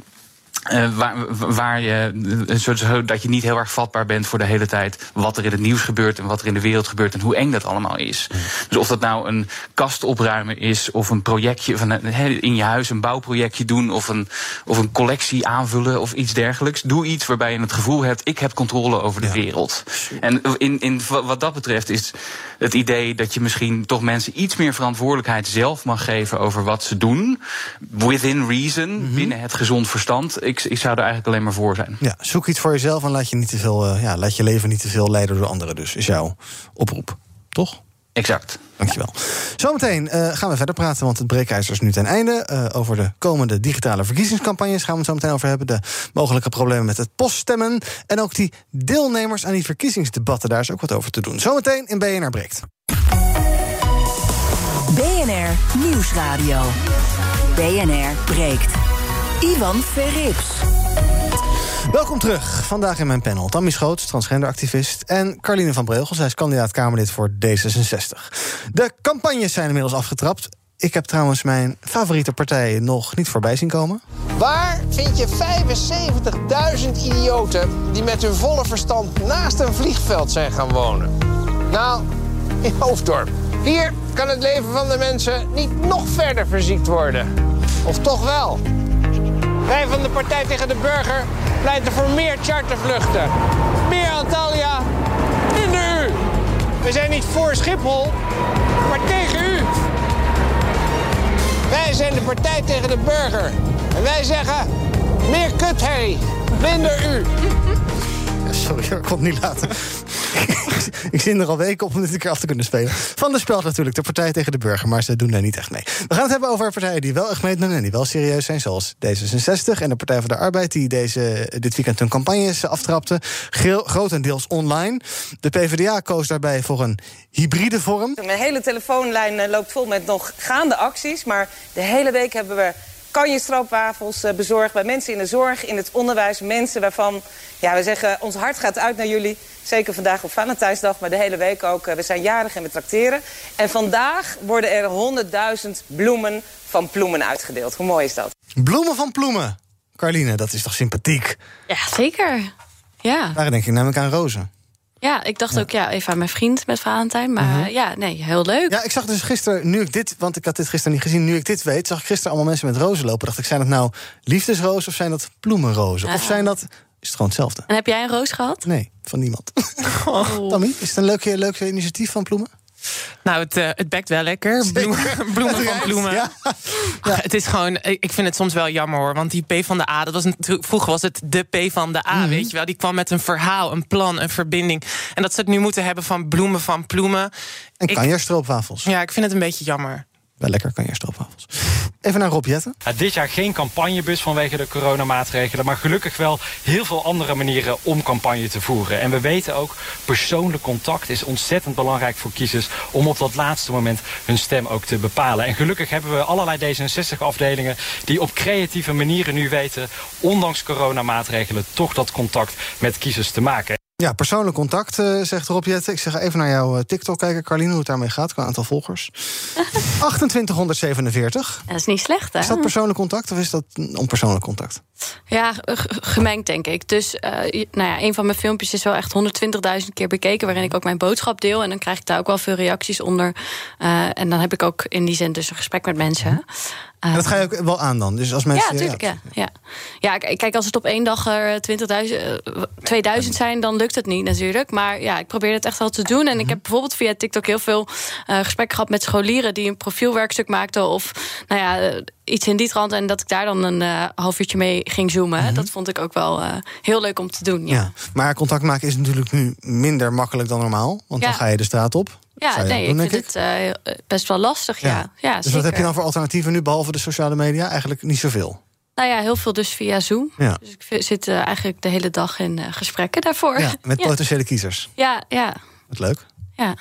uh, waar, waar je, zodat je niet heel erg vatbaar bent voor de hele tijd wat er in het nieuws gebeurt en wat er in de wereld gebeurt en hoe eng dat allemaal is. Dus of dat nou een kast opruimen is, of een projectje van in je huis een bouwprojectje doen, of een, of een collectie aanvullen of iets dergelijks. Doe iets waarbij je het gevoel hebt, ik heb controle over de ja. wereld. En in, in, wat dat betreft is het idee dat je misschien toch mensen iets meer verantwoordelijkheid zelf mag geven over wat ze doen, within reason, mm -hmm. binnen het gezond verstand ik, ik zou er eigenlijk alleen maar voor zijn. Ja, zoek iets voor jezelf en laat je, niet te veel, uh, ja, laat je leven niet te veel leiden door anderen. Dus is jouw oproep, toch? Exact. Dankjewel. Zometeen uh, gaan we verder praten, want het breekijzer is nu ten einde. Uh, over de komende digitale verkiezingscampagnes gaan we het zo meteen over hebben. De mogelijke problemen met het poststemmen. En ook die deelnemers aan die verkiezingsdebatten, daar is ook wat over te doen. Zometeen in BNR Breekt. BNR Nieuwsradio. BNR Breekt. Ivan Verrips. Welkom terug. Vandaag in mijn panel Tammy Schoots, transgenderactivist... en Carline van Breugel, zij is kandidaat-Kamerlid voor D66. De campagnes zijn inmiddels afgetrapt. Ik heb trouwens mijn favoriete partij nog niet voorbij zien komen. Waar vind je 75.000 idioten die met hun volle verstand naast een vliegveld zijn gaan wonen? Nou, in Hoofddorp. Hier kan het leven van de mensen niet nog verder verziekt worden. Of toch wel? Wij van de Partij tegen de Burger pleiten voor meer chartervluchten. Meer Antalya in de U. We zijn niet voor Schiphol, maar tegen u. Wij zijn de Partij tegen de Burger. En wij zeggen meer kutherrie, minder u. Sorry, ik het niet laten. ik zin er al weken op om dit een keer af te kunnen spelen. Van de speld natuurlijk, de Partij tegen de Burger. Maar ze doen daar niet echt mee. We gaan het hebben over partijen die wel echt meedoen en die wel serieus zijn. Zoals D66 en de Partij van de Arbeid... die deze, dit weekend hun campagnes aftrapten. Grotendeels online. De PvdA koos daarbij voor een hybride vorm. Mijn hele telefoonlijn loopt vol met nog gaande acties. Maar de hele week hebben we kanjestroopwafels bezorgd bij mensen in de zorg, in het onderwijs. Mensen waarvan, ja, we zeggen, ons hart gaat uit naar jullie. Zeker vandaag op Valentijnsdag, maar de hele week ook. We zijn jarig en we trakteren. En vandaag worden er 100.000 bloemen van ploemen uitgedeeld. Hoe mooi is dat? Bloemen van ploemen. Carline, dat is toch sympathiek? Ja, zeker. Ja. Daar denk ik namelijk aan rozen. Ja, ik dacht ook ja, even aan mijn vriend met Valentijn. Maar uh -huh. ja, nee, heel leuk. Ja, ik zag dus gisteren, nu ik dit, want ik had dit gisteren niet gezien, nu ik dit weet, zag ik gisteren allemaal mensen met rozen lopen. Dacht ik, zijn dat nou liefdesrozen of zijn dat bloemenrozen? Of zijn dat. Is het gewoon hetzelfde? En heb jij een roos gehad? Nee, van niemand. Oh. Tammy, is het een leuk, leuk initiatief van Ploemen? Nou, het, uh, het bekt wel lekker. Bloemen, *laughs* bloemen van bloemen. Ja. Ja. Het is gewoon, ik vind het soms wel jammer hoor. Want die P van de A, dat was natuurlijk, vroeger was het de P van de A, mm -hmm. weet je wel. Die kwam met een verhaal, een plan, een verbinding. En dat ze het nu moeten hebben van bloemen van ploemen. En kanjerstroopwafels. Ja, ik vind het een beetje jammer. Wel lekker kanjerstroopwafels. Even naar Rob Jetten. Dit jaar geen campagnebus vanwege de coronamaatregelen... maar gelukkig wel heel veel andere manieren om campagne te voeren. En we weten ook, persoonlijk contact is ontzettend belangrijk voor kiezers... om op dat laatste moment hun stem ook te bepalen. En gelukkig hebben we allerlei D66-afdelingen... die op creatieve manieren nu weten, ondanks coronamaatregelen... toch dat contact met kiezers te maken. Ja, persoonlijk contact, uh, zegt Rob Jetten. Ik zeg even naar jouw uh, TikTok kijken, Carline, hoe het daarmee gaat qua aantal volgers. *laughs* 2847. Dat is niet slecht, hè? Is dat persoonlijk contact of is dat onpersoonlijk contact? Ja, gemengd denk ik. Dus uh, nou ja, een van mijn filmpjes is wel echt 120.000 keer bekeken... waarin ik ook mijn boodschap deel. En dan krijg ik daar ook wel veel reacties onder. en dan heb ik ook in die zin dus een gesprek met mensen. En dat ga je ook wel aan dan? Dus als mensen, ja, natuurlijk. Ja, ja, ja. kijk, als het op één dag er 20.000, 2000 zijn, dan lukt het niet natuurlijk. Maar ja, ik probeer het echt wel te doen. En ik heb bijvoorbeeld via TikTok heel veel uh, gesprekken gehad met scholieren... die een profielwerkstuk maakten of nou ja, iets in die trant... en dat ik daar dan een uh, half uurtje mee ging zoomen. Mm -hmm. Dat vond ik ook wel uh, heel leuk om te doen. Ja. ja. maar contact maken is natuurlijk nu minder makkelijk dan normaal. Want dan ga je de straat op. Ja, nee, doen, ik vind het uh, best wel lastig, ja. ja. ja dus wat heb je dan voor alternatieven nu, behalve de sociale media? Eigenlijk niet zoveel? Nou ja, heel veel dus via Zoom. Ja. Dus ik zit uh, eigenlijk de hele dag in uh, gesprekken daarvoor. Ja, met *laughs* potentiële kiezers. Ja, ja. Wat leuk. Ja.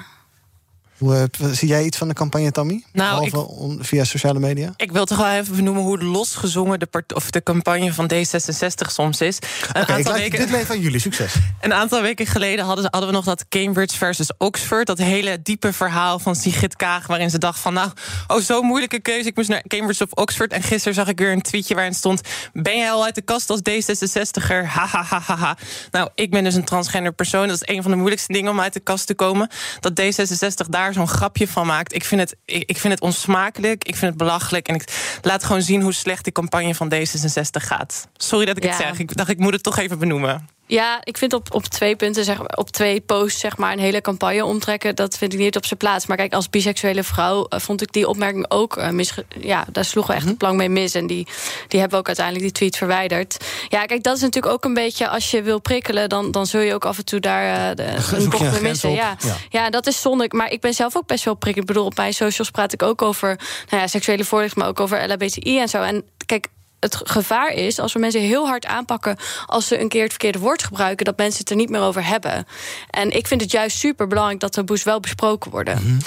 Hoe, uh, zie jij iets van de campagne, Tammy? Nou, ik, on, via sociale media? Ik wil toch wel even benoemen hoe losgezongen de, part, of de campagne van D66 soms is. Een okay, aantal weken, dit leven aan jullie, succes. Een aantal weken geleden hadden, hadden we nog dat Cambridge versus Oxford. Dat hele diepe verhaal van Sigrid Kaag. Waarin ze dacht van nou, oh zo'n moeilijke keuze. Ik moest naar Cambridge of Oxford. En gisteren zag ik weer een tweetje waarin stond... Ben jij al uit de kast als D66er? Ha, ha, ha, ha, ha. Nou, ik ben dus een transgender persoon. Dat is een van de moeilijkste dingen om uit de kast te komen. Dat D66 daar zo'n grapje van maakt. Ik vind, het, ik, ik, vind het onsmakelijk, ik vind het belachelijk. En ik laat gewoon zien hoe slecht die campagne van D66 gaat. Sorry dat ik ja. het zeg. Ik dacht, ik moet het toch even benoemen. Ja, ik vind op, op twee punten, zeg, op twee posts, zeg maar, een hele campagne omtrekken. Dat vind ik niet op zijn plaats. Maar kijk, als biseksuele vrouw uh, vond ik die opmerking ook uh, mis. Ja, daar sloegen we echt een plank mee mis. En die, die hebben ook uiteindelijk die tweet verwijderd. Ja, kijk, dat is natuurlijk ook een beetje. Als je wil prikkelen, dan, dan zul je ook af en toe daar uh, de, een bocht mee missen. Ja. Ja. ja, dat is zonde. Maar ik ben zelf ook best wel prikkelend. Ik bedoel, op mijn socials praat ik ook over nou ja, seksuele voorlichting, maar ook over LHBTI en zo. En kijk, het gevaar is als we mensen heel hard aanpakken als ze een keer het verkeerde woord gebruiken, dat mensen het er niet meer over hebben. En ik vind het juist super belangrijk dat taboes wel besproken worden. Mm -hmm.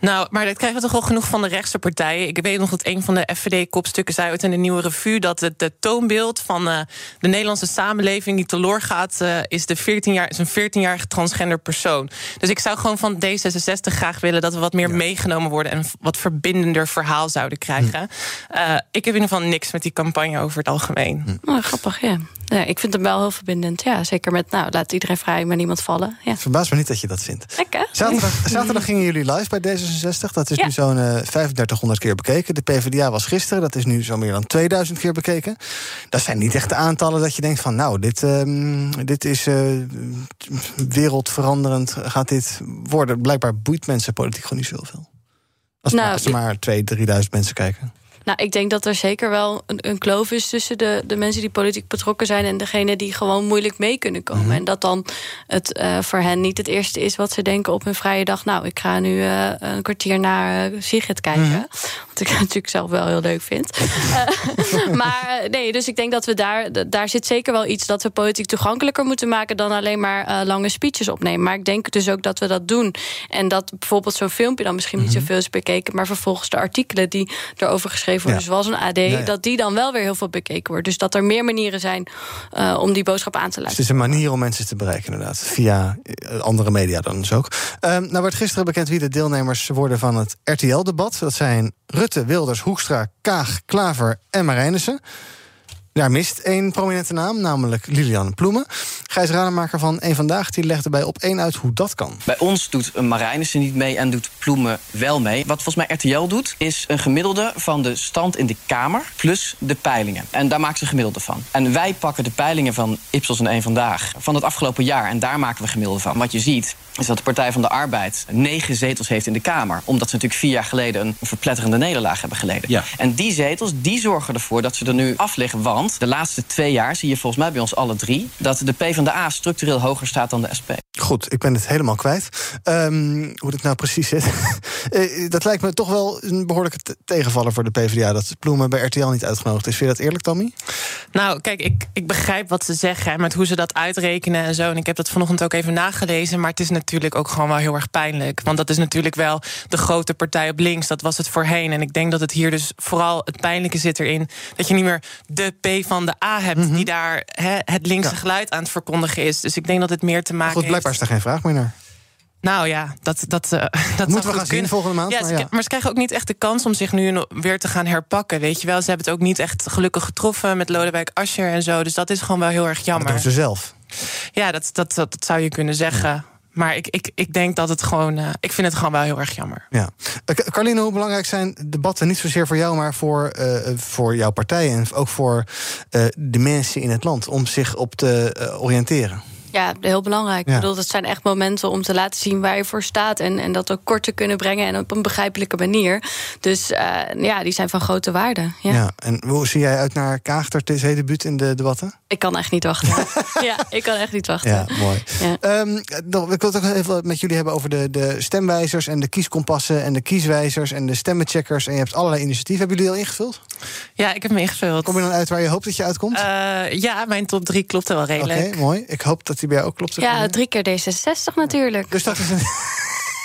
Nou, maar dat krijgen we toch wel genoeg van de rechtse partijen. Ik weet nog dat een van de FVD-kopstukken zei uit in de nieuwe revue dat het de toonbeeld van uh, de Nederlandse samenleving die teloor gaat, uh, is, de 14 jaar, is een 14-jarige transgender persoon. Dus ik zou gewoon van D66 graag willen dat we wat meer ja. meegenomen worden en een wat verbindender verhaal zouden krijgen. Hm. Uh, ik heb in ieder geval niks met die campagne over het algemeen. Oh, grappig, ja. ja. Ik vind hem wel heel verbindend. Ja, zeker met, nou, laat iedereen vrij, maar niemand vallen. Ja. Het verbaast me niet dat je dat vindt. Lekker. Zaterdag, zaterdag gingen jullie live bij D66. Dat is ja. nu zo'n uh, 3500 keer bekeken. De PvdA was gisteren. Dat is nu zo meer dan 2000 keer bekeken. Dat zijn niet echt de aantallen dat je denkt van... nou, dit, um, dit is uh, wereldveranderend. Gaat dit worden? Blijkbaar boeit mensen politiek gewoon niet zoveel. Als, nou, als er maar 2.000, 3.000 mensen kijken. Nou, ik denk dat er zeker wel een, een, kloof is tussen de, de mensen die politiek betrokken zijn en degene die gewoon moeilijk mee kunnen komen. Mm -hmm. En dat dan het uh, voor hen niet het eerste is wat ze denken op hun vrije dag. Nou, ik ga nu uh, een kwartier naar uh, Sigrid kijken. Mm -hmm. Wat ik *laughs* natuurlijk zelf wel heel leuk vind. *laughs* maar nee, dus ik denk dat we daar, daar zit zeker wel iets dat we politiek toegankelijker moeten maken dan alleen maar lange speeches opnemen. Maar ik denk dus ook dat we dat doen. En dat bijvoorbeeld zo'n filmpje dan misschien mm -hmm. niet zoveel is bekeken, maar vervolgens de artikelen die erover geschreven worden, ja. zoals een AD, ja, dat die dan wel weer heel veel bekeken wordt. Dus dat er meer manieren zijn uh, om die boodschap aan te Dus luisteren. het is een manier om mensen te bereiken, inderdaad. Via andere media dan dus ook. Um, nou werd gisteren bekend wie de deelnemers worden van het RTL-debat. Dat zijn Rutte, Wilders, Hoekstra, Kaag, Klaver en Marijnissen. Daar mist één prominente naam, namelijk Lilian Ploemen. Gijs Rademaker van Eén Vandaag die legde bij op één uit hoe dat kan. Bij ons doet Marijnissen niet mee en doet Ploemen wel mee. Wat volgens mij RTL doet, is een gemiddelde van de stand in de Kamer... plus de peilingen. En daar maken ze gemiddelde van. En wij pakken de peilingen van Ipsos en Eén Vandaag... van het afgelopen jaar en daar maken we gemiddelde van. Wat je ziet, is dat de Partij van de Arbeid negen zetels heeft in de Kamer. Omdat ze natuurlijk vier jaar geleden een verpletterende nederlaag hebben geleden. Ja. En die zetels, die zorgen ervoor dat ze er nu af liggen. Want de laatste twee jaar zie je volgens mij bij ons alle drie... dat de PvdA structureel hoger staat dan de SP. Goed, ik ben het helemaal kwijt. Um, hoe het nou precies zit. *laughs* dat lijkt me toch wel een behoorlijke tegenvaller voor de PvdA... dat Ploemen bij RTL niet uitgenodigd is. Vind je dat eerlijk, Tommy? Nou, kijk, ik, ik begrijp wat ze zeggen... met hoe ze dat uitrekenen en zo. En ik heb dat vanochtend ook even nagelezen. Maar het is natuurlijk ook gewoon wel heel erg pijnlijk. Want dat is natuurlijk wel de grote partij op links. Dat was het voorheen. En ik denk dat het hier dus vooral het pijnlijke zit erin... dat je niet meer de P van de A hebt... Mm -hmm. die daar he, het linkse ja. geluid aan het verkondigen is. Dus ik denk dat het meer te maken heeft... is er geen vraag meer naar. Nou ja, dat, dat, uh, *laughs* dat moeten we gaan kunnen. zien volgende maand. Ja, maar, ja. maar ze krijgen ook niet echt de kans om zich nu weer te gaan herpakken. Weet je wel, ze hebben het ook niet echt gelukkig getroffen met Lodewijk Asscher en zo. Dus dat is gewoon wel heel erg jammer. Maar dat doen ze zelf. Ja, dat, dat, dat, dat zou je kunnen zeggen. Ja. Maar ik, ik, ik denk dat het gewoon. Uh, ik vind het gewoon wel heel erg jammer. Ja. Uh, Carline, hoe belangrijk zijn debatten niet zozeer voor jou, maar voor, uh, voor jouw partij en ook voor de mensen in het land om zich op te oriënteren? Ja, heel belangrijk. Ja. Ik bedoel, dat zijn echt momenten om te laten zien waar je voor staat. En, en dat ook kort te kunnen brengen en op een begrijpelijke manier. Dus eh, ja, die zijn van grote waarde. Ja. Ja. En hoe zie jij uit naar Kaagter zijn debuut in de debatten? Ik kan echt niet wachten. *laughs* ja, ik kan echt niet wachten. Ja, mooi. Ja. Ehm, dan- ik wil het ook even met jullie hebben over de, de stemwijzers en de kieskompassen en de kieswijzers en de stemmencheckers. En je hebt allerlei initiatieven. Hebben jullie die al ingevuld? Ja, ik heb me ingevuld. Kom je dan uit waar je hoopt dat je uitkomt? Eh, ja, mijn top 3 klopt er wel Oké, redelijk. mooi. Ik hoop dat die bij jou ook klopt. Ja, drie keer D66 natuurlijk. Dus dat is een.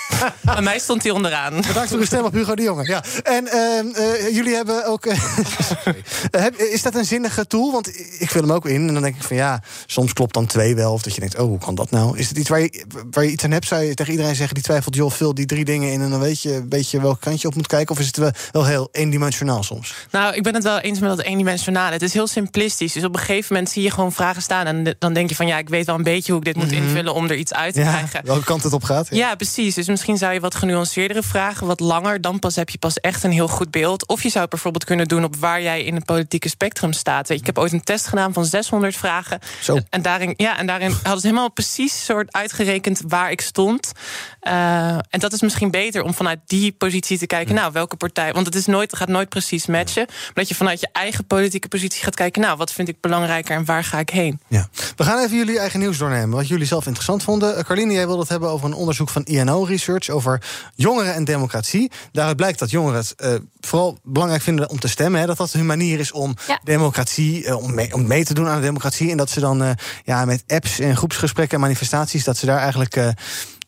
*laughs* Bij mij stond hij onderaan. Bedankt voor uw stem op Hugo de Jonge. Ja. En ehm, eh, jullie hebben ook. eh, *laughs* is dat een zinnige tool? Want ik vul hem ook in. En dan denk ik van ja, soms klopt dan twee wel. Of dat je denkt, oh, hoe kan dat nou? Is het iets waar je, waar je iets aan hebt? Zou je tegen iedereen zeggen die twijfelt, joh, vul die drie dingen in. En dan weet je een beetje welk kant je op moet kijken. Of is het wel, wel heel eendimensionaal soms? Nou, ik ben het wel eens met dat eendimensionale. Het is heel simplistisch. Dus op een gegeven moment zie je gewoon vragen staan. En dan denk je van ja, ik weet wel een beetje hoe ik dit moet invullen om er iets uit te Mhm. Ja, krijgen. welke kant het op gaat. Ja, precies. Dus misschien zou je wat genuanceerdere vragen, wat langer. Dan pas heb je pas echt een heel goed beeld. Of je zou het bijvoorbeeld kunnen doen op waar jij in het politieke spectrum staat. Ik heb ooit een test gedaan van 600 vragen. Zo. En daarin, ja, en daarin hadden ze helemaal precies soort uitgerekend waar ik stond. Eh, en dat is misschien beter om vanuit die positie te kijken. Nou, welke partij. Want het is nooit, het gaat nooit precies matchen. Maar dat je vanuit je eigen politieke positie gaat kijken. Nou, wat vind ik belangrijker en waar ga ik heen? Ja. We gaan even jullie eigen nieuws doornemen. Wat jullie zelf interessant vonden. Uh, Carline, jij wilde het hebben over een onderzoek van INO Research over jongeren en democratie. Daaruit blijkt dat jongeren het eh, vooral belangrijk vinden om te stemmen. Hè, dat dat hun manier is om Ja. democratie, eh, om, mee, om mee te doen aan de democratie. En dat ze dan eh, ja, met apps en groepsgesprekken en manifestaties, dat ze daar eigenlijk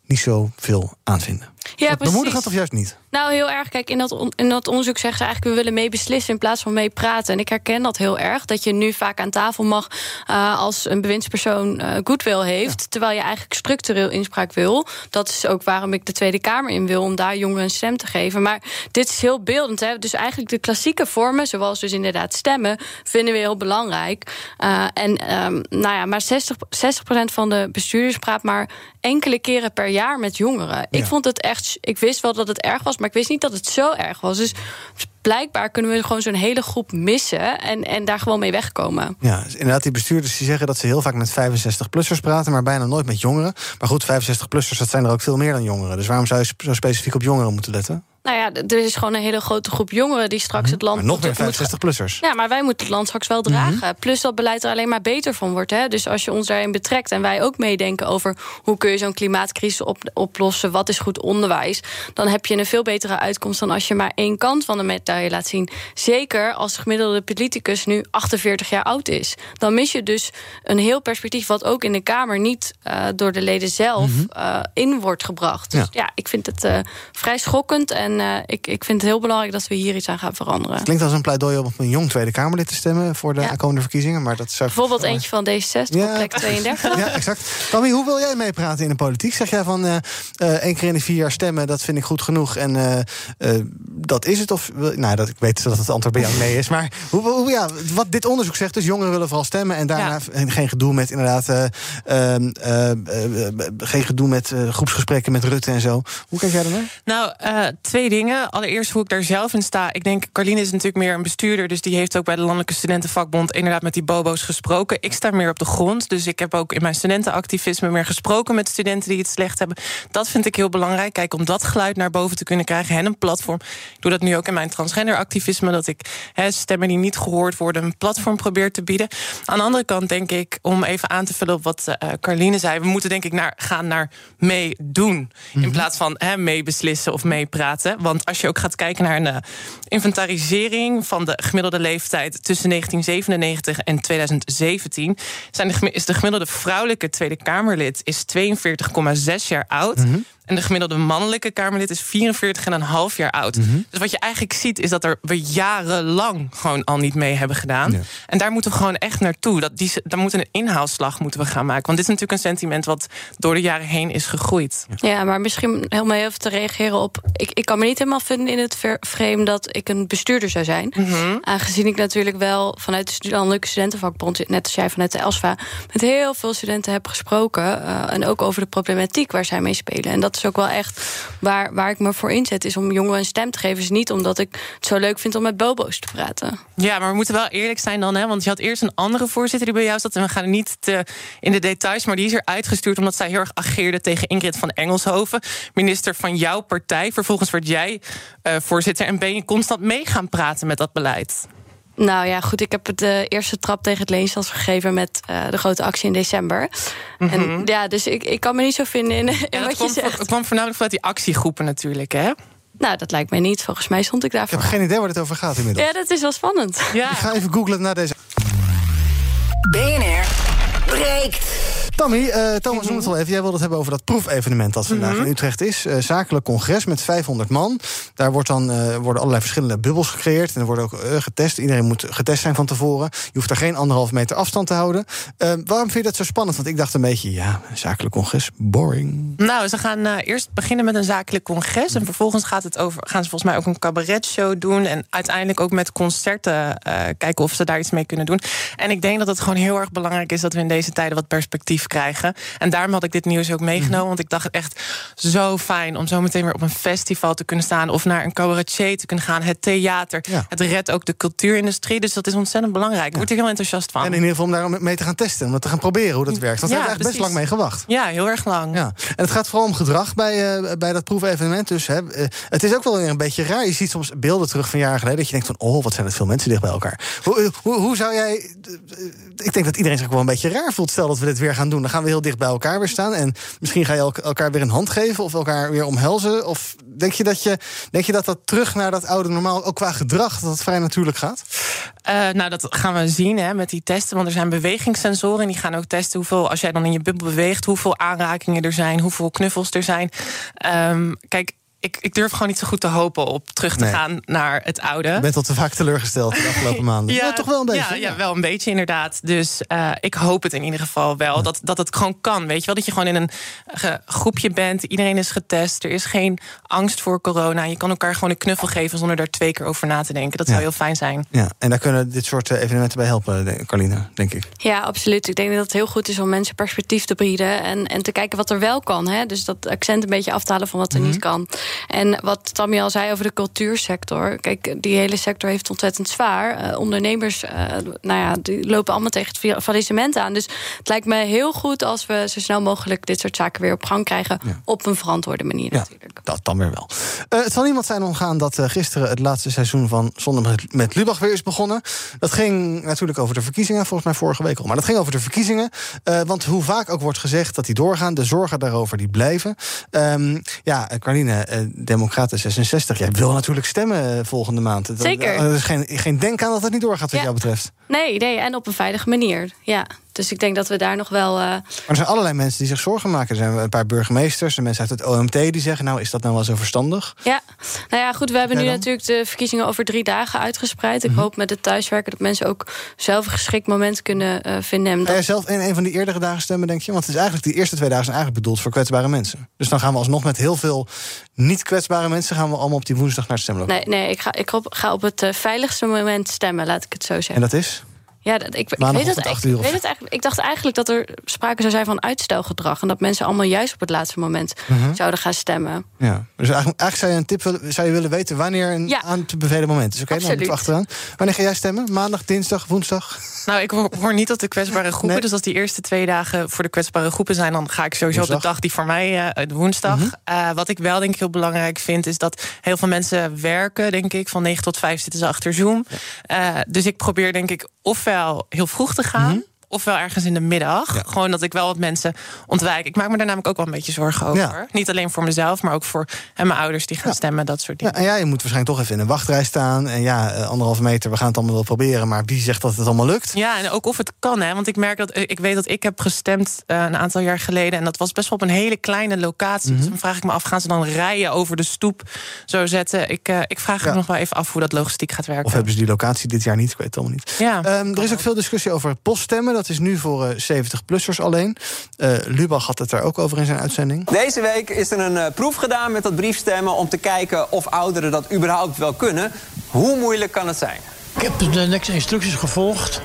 niet zo veel aan vinden. Ja. Bemoedigend of juist niet? Nou, heel erg. Kijk, in dat, on- in dat onderzoek zeggen ze eigenlijk... we willen mee beslissen in plaats van mee praten. En ik herken dat heel erg. Dat je nu vaak aan tafel mag eh, als een bewindspersoon eh goodwill heeft... terwijl je eigenlijk structureel inspraak wil. Dat is ook waarom ik de Tweede Kamer in wil... om daar jongeren een stem te geven. Maar dit is heel beeldend. Hè? Dus eigenlijk de klassieke vormen, zoals dus inderdaad stemmen... vinden we heel belangrijk. Eh, en ehm, nou ja, maar 60, 60% van de bestuurders praat maar enkele keren per jaar met jongeren. Ik vond het echt. Ik wist wel dat het erg was, maar ik wist niet dat het zo erg was. Dus blijkbaar kunnen we gewoon zo'n hele groep missen en, en daar gewoon mee wegkomen. Ja, dus inderdaad, die bestuurders die zeggen dat ze heel vaak met 65-plussers praten, maar bijna nooit met jongeren. Maar goed, 65-plussers, dat zijn er ook veel meer dan jongeren. Dus waarom zou je zo specifiek op jongeren moeten letten? Nou ja, er is gewoon een hele grote groep jongeren die straks het land. Mhm. Maar nog meer moet- 65-plussers. Ja, maar wij moeten het land straks wel dragen. Plus dat beleid er alleen maar beter van wordt. Hè? Dus als je ons daarin betrekt en wij ook meedenken over hoe kun je zo'n klimaatcrisis op, oplossen, wat is goed onderwijs, dan heb je een veel betere uitkomst dan als je maar één kant van de medaille laat zien. Zeker als de gemiddelde politicus nu 48 jaar oud is. Dan mis je dus een heel perspectief wat ook in de Kamer niet eh, door de leden zelf eh, in wordt gebracht. Dus Ja. ja, ik vind het eh, vrij schokkend en eh, ik, ik vind het heel belangrijk dat we hier iets aan gaan veranderen. Het klinkt als een pleidooi om op een jong Tweede Kamerlid te stemmen voor de aankomende verkiezingen. Maar dat zou Bijvoorbeeld eentje van D66 op plek 32. Ja, exact. Tammy, hoe wil jij meepraten in de politiek? Zeg jij van eh eh, één keer in de vier jaar stemmen, dat vind ik goed genoeg en eh, eh, dat is het? Of, wil- nou, dat, ik weet dat het antwoord bij jou nee is. Maar hoe, hoe, ja, wat dit onderzoek zegt, dus jongeren willen vooral stemmen en daarna en geen gedoe met inderdaad, eh, ehm, eh, eh, eh, geen gedoe met eh, groepsgesprekken met Rutte en zo. Hoe kijk jij daarnaar? Nou, eh, twee dingen. Allereerst hoe ik daar zelf in sta. Ik denk, Carline is natuurlijk meer een bestuurder... dus die heeft ook bij de Landelijke Studentenvakbond... inderdaad met die bobo's gesproken. Ik sta meer op de grond, dus ik heb ook in mijn studentenactivisme... meer gesproken met studenten die het slecht hebben. Dat vind ik heel belangrijk. Kijk, om dat geluid naar boven te kunnen krijgen... en een platform. Ik doe dat nu ook in mijn transgenderactivisme... dat ik stemmen die niet gehoord worden... een platform probeer te bieden. Aan de andere kant denk ik, om even aan te vullen... op wat eh Carline zei... we moeten denk ik naar, gaan naar meedoen... in plaats van meebeslissen of meepraten. Want als je ook gaat kijken naar een eh, inventarisering... van de gemiddelde leeftijd tussen 1997 en 2017... Zijn de, is de gemiddelde vrouwelijke Tweede Kamerlid is 42,6 jaar oud... En de gemiddelde mannelijke Kamerlid is 44,5 jaar oud. Dus wat je eigenlijk ziet is dat er we jarenlang gewoon al niet mee hebben gedaan. En daar moeten we gewoon echt naartoe. Dat die, daar moeten een inhaalslag moeten we gaan maken. Want dit is natuurlijk een sentiment wat door de jaren heen is gegroeid. Ja, maar misschien helemaal even te reageren op... Ik, ik kan me niet helemaal vinden in het frame dat ik een bestuurder zou zijn. Aangezien ik natuurlijk wel vanuit de Landelijke Studentenvakbond... net als jij vanuit de ELSVA... met heel veel studenten heb gesproken. eh, en ook over de problematiek waar zij mee spelen. En dat is ook wel echt waar, waar ik me voor inzet. Is om jongeren een stem te geven. Is niet omdat ik het zo leuk vind om met bobo's te praten. Ja, maar we moeten wel eerlijk zijn dan. Hè? Want je had eerst een andere voorzitter die bij jou zat. En we gaan niet in de details. Maar die is er uitgestuurd omdat zij heel erg ageerde tegen Ingrid van Engelshoven. Minister van jouw partij. Vervolgens werd jij uh, voorzitter. En ben je constant mee gaan praten met dat beleid. Nou ja, goed. Ik heb het de eerste trap tegen het leenstad gegeven met uh, de grote actie in december. Mm -hmm. En ja, dus ik, ik kan me niet zo vinden in, *laughs* in ja, wat je zegt. Het kwam voornamelijk vanuit die actiegroepen natuurlijk, hè? Nou, dat lijkt mij niet. Volgens mij stond ik daarvoor. Ik heb geen idee waar het over gaat inmiddels. Ja, dat is wel spannend. Ja. Ik ga even googlen naar deze. BNR breekt. Tammy, uh, Thomas noemde het al even. Jij wilde het hebben over dat proefevenement dat vandaag Mhm. in Utrecht is. Uh, zakelijk congres met 500 man. Daar wordt dan, uh, worden allerlei verschillende bubbels gecreëerd. En er wordt ook getest. Iedereen moet getest zijn van tevoren. Je hoeft daar geen anderhalf meter afstand te houden. waarom vind je dat zo spannend? Want ik dacht een beetje, ja, een zakelijk congres, boring. Nou, ze gaan eerst beginnen met een zakelijk congres. En vervolgens gaat het over, gaan ze volgens mij ook een cabaretshow doen. En uiteindelijk ook met concerten kijken of ze daar iets mee kunnen doen. En ik denk dat het gewoon heel erg belangrijk is dat we in deze tijden wat perspectief krijgen. En daarom had ik dit nieuws ook meegenomen. Want ik dacht echt zo fijn om zo meteen weer op een festival te kunnen staan. Of naar een cabaretier te kunnen gaan. Het theater. Ja. Het redt ook de cultuurindustrie. Dus dat is ontzettend belangrijk. Ik word er heel enthousiast van. En in ieder geval om daar mee te gaan testen. Om te gaan proberen hoe dat werkt. Want Ja, hebben we echt best lang mee gewacht. Ja, heel erg lang. Ja. En het gaat vooral om gedrag bij, eh, bij dat proefevenement. Dus hè, eh, het is ook wel weer een beetje raar. Je ziet soms beelden terug van jaren geleden. Dat je denkt van, oh, wat zijn het veel mensen dicht bij elkaar. Hoe, hoe, hoe zou jij... eh, Ik denk dat iedereen zich wel een beetje raar voelt. Stel dat we dit weer gaan doen. Dan gaan we heel dicht bij elkaar weer staan. En misschien ga je elk- elkaar weer een hand geven. Of elkaar weer omhelzen. Of denk je dat je, denk je dat, dat terug naar dat oude normaal... ook qua gedrag, dat het vrij natuurlijk gaat? Eh, nou, dat gaan we zien hè, met die testen. Want er zijn bewegingssensoren. En die gaan ook testen hoeveel, als jij dan in je bubbel beweegt, hoeveel aanrakingen er zijn, hoeveel knuffels er zijn. Ehm, kijk. Ik, ik durf gewoon niet zo goed te hopen op terug te Nee. gaan naar het oude. Je bent al te vaak teleurgesteld de afgelopen *laughs* maanden. Ja, toch wel een beetje. Ja, ja, wel een beetje inderdaad. Dus eh, ik hoop het in ieder geval wel. Dat, dat het gewoon kan. Weet je wel, dat je gewoon in een ge- groepje bent. Iedereen is getest. Er is geen angst voor corona. Je kan elkaar gewoon een knuffel geven zonder daar twee keer over na te denken. Dat zou Ja. heel fijn zijn. Ja, en daar kunnen dit soort eh, evenementen bij helpen, denk- Carlina, denk ik. Ja, absoluut. Ik denk dat het heel goed is om mensen perspectief te bieden. En, en te kijken wat er wel kan. Hè? Dus dat accent een beetje af te halen van wat er niet kan. En wat Tammy al zei over de cultuursector. Kijk, die hele sector heeft ontzettend zwaar. Eh, ondernemers, eh, nou ja, die lopen allemaal tegen het fa- faillissement aan. Dus het lijkt me heel goed als we zo snel mogelijk dit soort zaken weer op gang krijgen. Op een verantwoorde manier. Ja, dat dan weer wel. Eh, het zal niemand zijn omgaan dat gisteren het laatste seizoen van Zonder met, Lubach weer is begonnen. Dat ging natuurlijk over de verkiezingen, volgens mij vorige week al. Maar dat ging over de verkiezingen. Want hoe vaak ook wordt gezegd dat die doorgaan, de zorgen daarover die blijven. Ehm, ja, Carline, Democraten 66, jij wil natuurlijk stemmen eh, volgende maand. Zeker. Er is geen, geen denk aan dat het niet doorgaat, wat Ja. jou betreft. Nee, nee, en op een veilige manier. Ja. Dus ik denk dat we daar nog wel. eh, Maar er zijn allerlei mensen die zich zorgen maken. Er zijn een paar burgemeesters, de mensen uit het OMT die zeggen: Nou, is dat nou wel zo verstandig? Ja, nou ja, goed. We hebben nu dan? natuurlijk de verkiezingen over drie dagen uitgespreid. Mhm. Ik hoop met het thuiswerken dat mensen ook zelf een geschikt moment kunnen eh, vinden. En Ga jij zelf in een van die eerdere dagen stemmen, denk je? Want het is eigenlijk, die eerste twee dagen zijn eigenlijk bedoeld voor kwetsbare mensen. Dus dan gaan we alsnog met heel veel niet kwetsbare mensen... gaan we allemaal op die woensdag naar het stemlokaal. Nee, nee ik, ga, ik op- ga op het eh, veiligste moment stemmen, laat ik het zo zeggen. En dat is? Ja, dat, ik, ik, weet acht ik, of weet het eigenlijk, ik dacht eigenlijk dat er sprake zou zijn van uitstelgedrag. En dat mensen allemaal juist op het laatste moment Mhm. zouden gaan stemmen. Ja. Dus eigenlijk, eigenlijk zou je een tip willen, zou je willen weten wanneer een Ja. aan te bevelen moment is. Oké, dan Absoluut. moeten we achteraan. Wanneer ga jij stemmen? Maandag, dinsdag, woensdag? Nou, ik hoor, hoor niet tot de kwetsbare groepen. Nee. Dus als die eerste twee dagen voor de kwetsbare groepen zijn... dan ga ik sowieso op Woensdag. de dag die voor mij, eh, de woensdag. Eh, wat ik wel denk ik heel belangrijk vind... is dat heel veel mensen werken, denk ik. Van 9 tot 5 zitten ze achter Zoom. Eh, dus ik probeer denk ik ofwel heel vroeg te gaan... Mhm. Ofwel ergens in de middag. Gewoon dat ik wel wat mensen ontwijk. Ik maak me daar namelijk ook wel een beetje zorgen over. Ja. Niet alleen voor mezelf, maar ook voor en mijn ouders die gaan stemmen. Dat soort dingen. Ja, en ja, je moet waarschijnlijk toch even in een wachtrij staan. En ja, eh, anderhalve meter, we gaan het allemaal wel proberen. Maar wie zegt dat het allemaal lukt? Ja, en ook of het kan, hè? Want ik merk dat ik weet dat ik heb gestemd eh, een aantal jaar geleden. En dat was best wel op een hele kleine locatie. Dus dan vraag ik me af, gaan ze dan rijen over de stoep zo zetten? Ik, eh, ik vraag me nog wel even af hoe dat logistiek gaat werken. Of hebben ze die locatie dit jaar niet? Ik weet het allemaal niet. Ja. Ehm, er is ook veel discussie over poststemmen. Dat is nu voor eh, 70-plussers alleen. Eh Lubach had het daar ook over in zijn uitzending. Deze week is er een eh, proef gedaan met dat briefstemmen om te kijken of ouderen dat überhaupt wel kunnen. Hoe moeilijk kan het zijn? Ik heb de niks instructies gevolgd.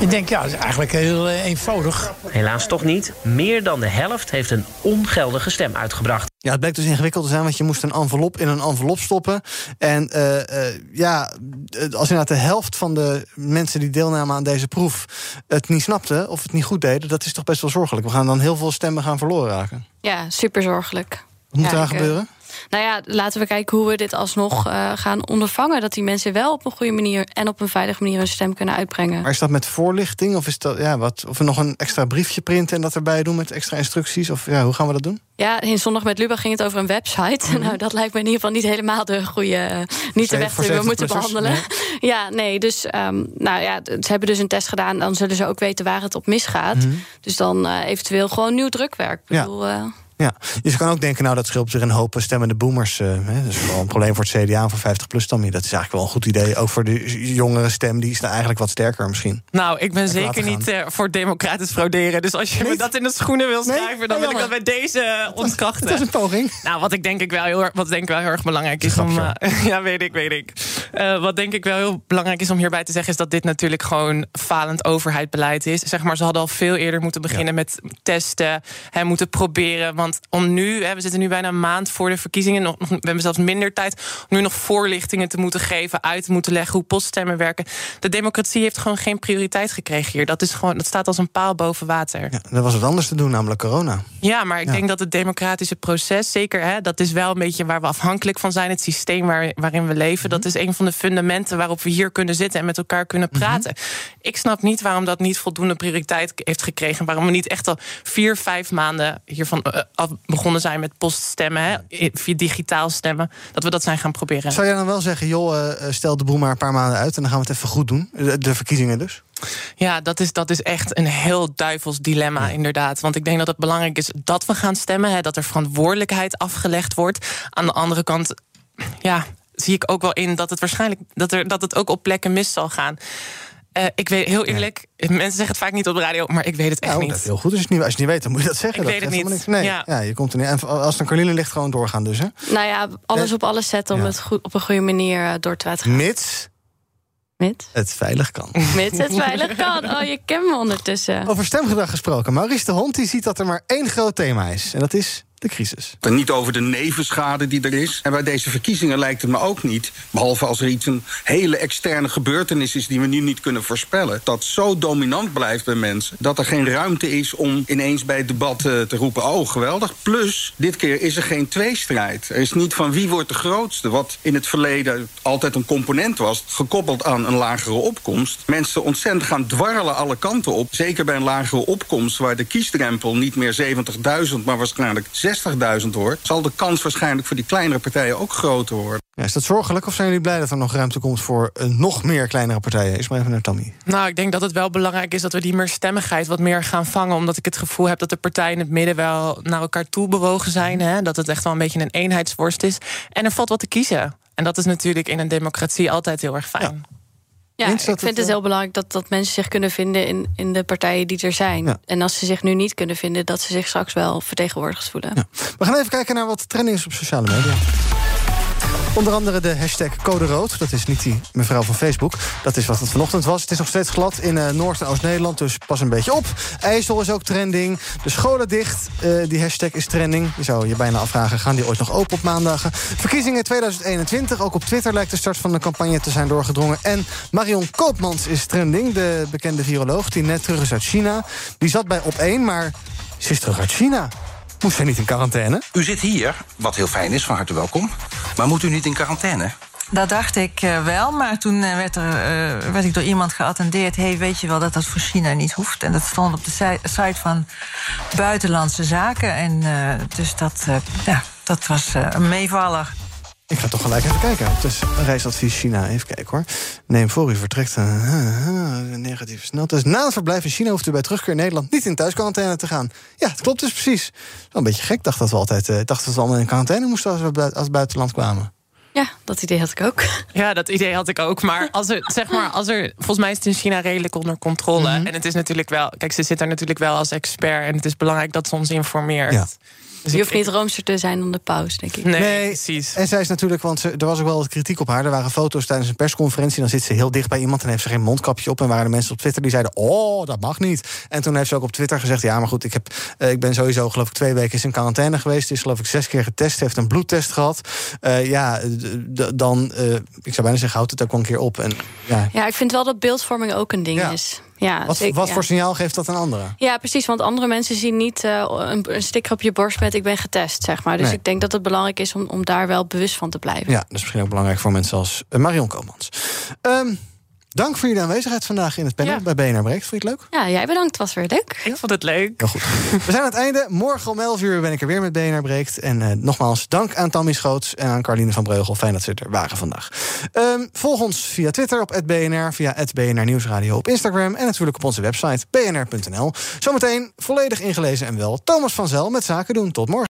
Ik denk, ja, het is eigenlijk heel eh, eenvoudig. Helaas toch niet. Meer dan de helft heeft een ongeldige stem uitgebracht. Ja, het bleek dus ingewikkeld te zijn, want je moest een envelop in een envelop stoppen. En eh, eh, ja, als inderdaad de helft van de mensen die deelnamen aan deze proef het niet snapte of het niet goed deden, dat is toch best wel zorgelijk. We gaan dan heel veel stemmen gaan verloren raken. Ja, super zorgelijk. Wat moet Ja, eh, gebeuren? Nou ja, laten we kijken hoe we dit alsnog eh, gaan ondervangen. Dat die mensen wel op een goede manier en op een veilige manier hun stem kunnen uitbrengen. Maar is dat met voorlichting? Of, is dat, ja, wat, of we nog een extra briefje printen en dat erbij doen met extra instructies? Of ja, hoe gaan we dat doen? Ja, in Zondag met Lubach ging het over een website. *laughs* Nou, dat lijkt me in ieder geval niet helemaal de goede... eh, niet de Voor weg die we moeten 70-plussers? behandelen. *laughs* Ja, nee, dus um, nou ja, ze hebben dus een test gedaan. Dan zullen ze ook weten waar het op misgaat. Mhm. Dus dan uh, eventueel gewoon nieuw drukwerk. Ik Ja. bedoel, uh, Ja, dus je kan ook denken, nou, dat scheelt zich een hoop stemmende boomers. Uh, hè. Dat is vooral een probleem voor het CDA voor 50 plus dan. Dat is eigenlijk wel een goed idee. Ook voor de jongere stem, die is nou eigenlijk wat sterker misschien. Nou, ik ben zeker niet uh, voor democratisch frauderen. Dus als je me dat in de schoenen wil schrijven, dan wil ik dat bij deze uh, ontkrachten. Dat is een poging. Nou, wat ik denk ik wel heel, erg- wat denk ik wel heel erg belangrijk is om. uh, *laughs* ja, weet ik, weet ik. Wat denk ik wel heel belangrijk is om hierbij te zeggen, is dat dit natuurlijk gewoon falend overheidbeleid is. Zeg maar, ze hadden al veel eerder moeten beginnen met testen, hè, moeten proberen. Want om nu, hè, we zitten nu bijna een maand voor de verkiezingen, nog, nog- we hebben zelfs minder tijd om nu nog voorlichtingen te moeten geven, uit te moeten leggen hoe poststemmen werken. De democratie heeft gewoon geen prioriteit gekregen hier. Dat, is gewoon, dat staat als een paal boven water. Ja, er was wat anders te doen, namelijk corona. Ja, maar ik Ja. denk dat het democratische proces, zeker, hè, dat is wel een beetje waar we afhankelijk van zijn. Het systeem waar, waarin we leven. Dat is een van de fundamenten waarop we hier kunnen zitten en met elkaar kunnen praten. Ik snap niet waarom dat niet voldoende prioriteit heeft gekregen. Waarom we niet echt al vier, vijf maanden hiervan eh, af begonnen zijn met poststemmen, hè, via digitaal stemmen. Dat we dat zijn gaan proberen. Zou jij dan wel zeggen, joh, eh, stel de boel maar een paar maanden uit... en dan gaan we het even goed doen, de, de verkiezingen dus? Ja, dat is, dat is echt een heel duivels dilemma, inderdaad. Want ik denk dat het belangrijk is dat we gaan stemmen. Hè, dat er verantwoordelijkheid afgelegd wordt. Aan de andere kant, ja, zie ik ook wel in dat het waarschijnlijk dat, er, dat het ook op plekken mis zal gaan. Eh, ik weet heel eerlijk, mensen zeggen het vaak niet op de radio, maar ik weet het echt Nou, niet. dat is heel goed. Als je, het niet, als je het niet weet, dan moet je dat zeggen. Ik dat weet het niet. helemaal niks. Nee, Ja. ja. je komt er niet. En als het een Carline ligt, gewoon doorgaan dus, hè? nou ja, alles op alles zetten om het goed, op een goede manier eh, door te laten gaan. Mits Mits? het veilig kan. *laughs* Mits het veilig kan. Oh, je kent me ondertussen. Over stemgedrag gesproken. Maurice de Hond die ziet dat er maar één groot thema is. En dat is de crisis. En niet over de nevenschade die er is. En bij deze verkiezingen lijkt het me ook niet, behalve als er iets een hele externe gebeurtenis is die we nu niet kunnen voorspellen, dat zo dominant blijft bij mensen dat er geen ruimte is om ineens bij het debat eh, te roepen: oh geweldig. Plus, dit keer is er geen tweestrijd. Er is niet van wie wordt de grootste, wat in het verleden altijd een component was, gekoppeld aan een lagere opkomst. Mensen ontzettend gaan dwarrelen alle kanten op. Zeker bij een lagere opkomst, waar de kiesdrempel niet meer 70.000, maar waarschijnlijk 60.000 wordt, zal de kans waarschijnlijk voor die kleinere partijen ook groter worden. Ja, is dat zorgelijk of zijn jullie blij dat er nog ruimte komt voor eh, nog meer kleinere partijen? Is maar even naar Tammy. Nou, ik denk dat het wel belangrijk is dat we die meerstemmigheid wat meer gaan vangen. Omdat ik het gevoel heb dat de partijen in het midden wel naar elkaar toe bewogen zijn. Hè? Dat het echt wel een beetje een eenheidsworst is. En er valt wat te kiezen. En dat is natuurlijk in een democratie altijd heel erg fijn. Ja, Eens ik vind het, het eh, heel belangrijk dat, dat mensen zich kunnen vinden in, in de partijen die er zijn. En als ze zich nu niet kunnen vinden, dat ze zich straks wel vertegenwoordigd voelen. We gaan even kijken naar wat trending is op sociale media. Onder andere de hashtag Code Rood. Dat is niet die mevrouw van Facebook. Dat is wat het vanochtend was. Het is nog steeds glad in eh, Noord- en Oost-Nederland. Dus pas een beetje op. IJssel is ook trending. De scholen dicht. Eh, die hashtag is trending. Je zou je bijna afvragen, gaan die ooit nog open op maandagen? Verkiezingen 2021. Ook op Twitter lijkt de start van de campagne te zijn doorgedrongen. En Marion Koopmans is trending. De bekende viroloog die net terug is uit China. Die zat bij op 1, maar ze is terug uit China. Moest zij niet in quarantaine? U zit hier, wat heel fijn is, van harte welkom. Maar moet u niet in quarantaine? Dat dacht ik eh, wel, maar toen eh, werd, er, eh, werd ik door iemand geattendeerd... hey, weet je wel dat dat voor China niet hoeft? En dat stond op de si- site van Buitenlandse Zaken. En eh, dus dat, eh, ja, dat was eh, een meevaller. Ik ga toch gelijk even kijken. Het is een reisadvies China. Even kijken hoor. Neem voor u vertrekt. Uh, *laughs* uh, negatieve. Dus na het verblijf in China hoeft u bij terugkeer in Nederland niet in thuisquarantaine te gaan. Ja, het klopt dus precies. Wel een beetje gek. Ik dacht dat we altijd uh, dacht dat we allemaal in quarantaine moesten als we buiten, als buitenland kwamen. Ja, dat idee had ik ook. *laughs* Ja, dat idee had ik ook. Maar als er, zeg maar, als er volgens mij is het in China redelijk onder controle. Mhm. En het is natuurlijk wel, kijk, ze zit er natuurlijk wel als expert. En het is belangrijk dat ze ons informeert. Ja. Je hoeft niet roomser te zijn dan de paus, denk ik. Nee, precies. En zij is natuurlijk, want ze, er was ook wel wat kritiek op haar. Er waren foto's tijdens een persconferentie. Dan zit ze heel dicht bij iemand en heeft ze geen mondkapje op. En waren er mensen op Twitter die zeiden: Oh, dat mag niet. En toen heeft ze ook op Twitter gezegd: Ja, maar goed, ik, heb, eh, ik ben sowieso, geloof ik, twee weken in quarantaine geweest. Is geloof ik zes keer getest. Heeft een bloedtest gehad. Eh, ja, d- dan, eh, ik zou bijna zeggen, houdt het ook wel een keer op. En, ja. Ja, ik vind wel dat beeldvorming ook een ding Ja. is. Ja, Wat, wat ja. voor signaal geeft dat aan anderen? Ja, precies. Want andere mensen zien niet eh, een, een sticker op je borst met ik ben getest, zeg maar. Dus Nee. ik denk dat het belangrijk is om, om daar wel bewust van te blijven. Ja, dat is misschien ook belangrijk voor mensen als eh, Marion Komans. Ehm, dank voor jullie aanwezigheid vandaag in het panel bij BNR Breekt. Vond je het leuk? Ja, jij bedankt. Het was weer leuk. Ik vond het leuk. Heel goed. We zijn aan het einde. Morgen om 11 uur ben ik er weer met BNR Breekt. En eh, nogmaals, dank aan Tammy Schoots en aan Carline van Breugel. Fijn dat ze er waren vandaag. Ehm, volg ons via Twitter op @bnr, via @bnr Nieuwsradio op Instagram... en natuurlijk op onze website bnr.nl. Zometeen volledig ingelezen en wel Thomas van Zel met Zaken doen. Tot morgen.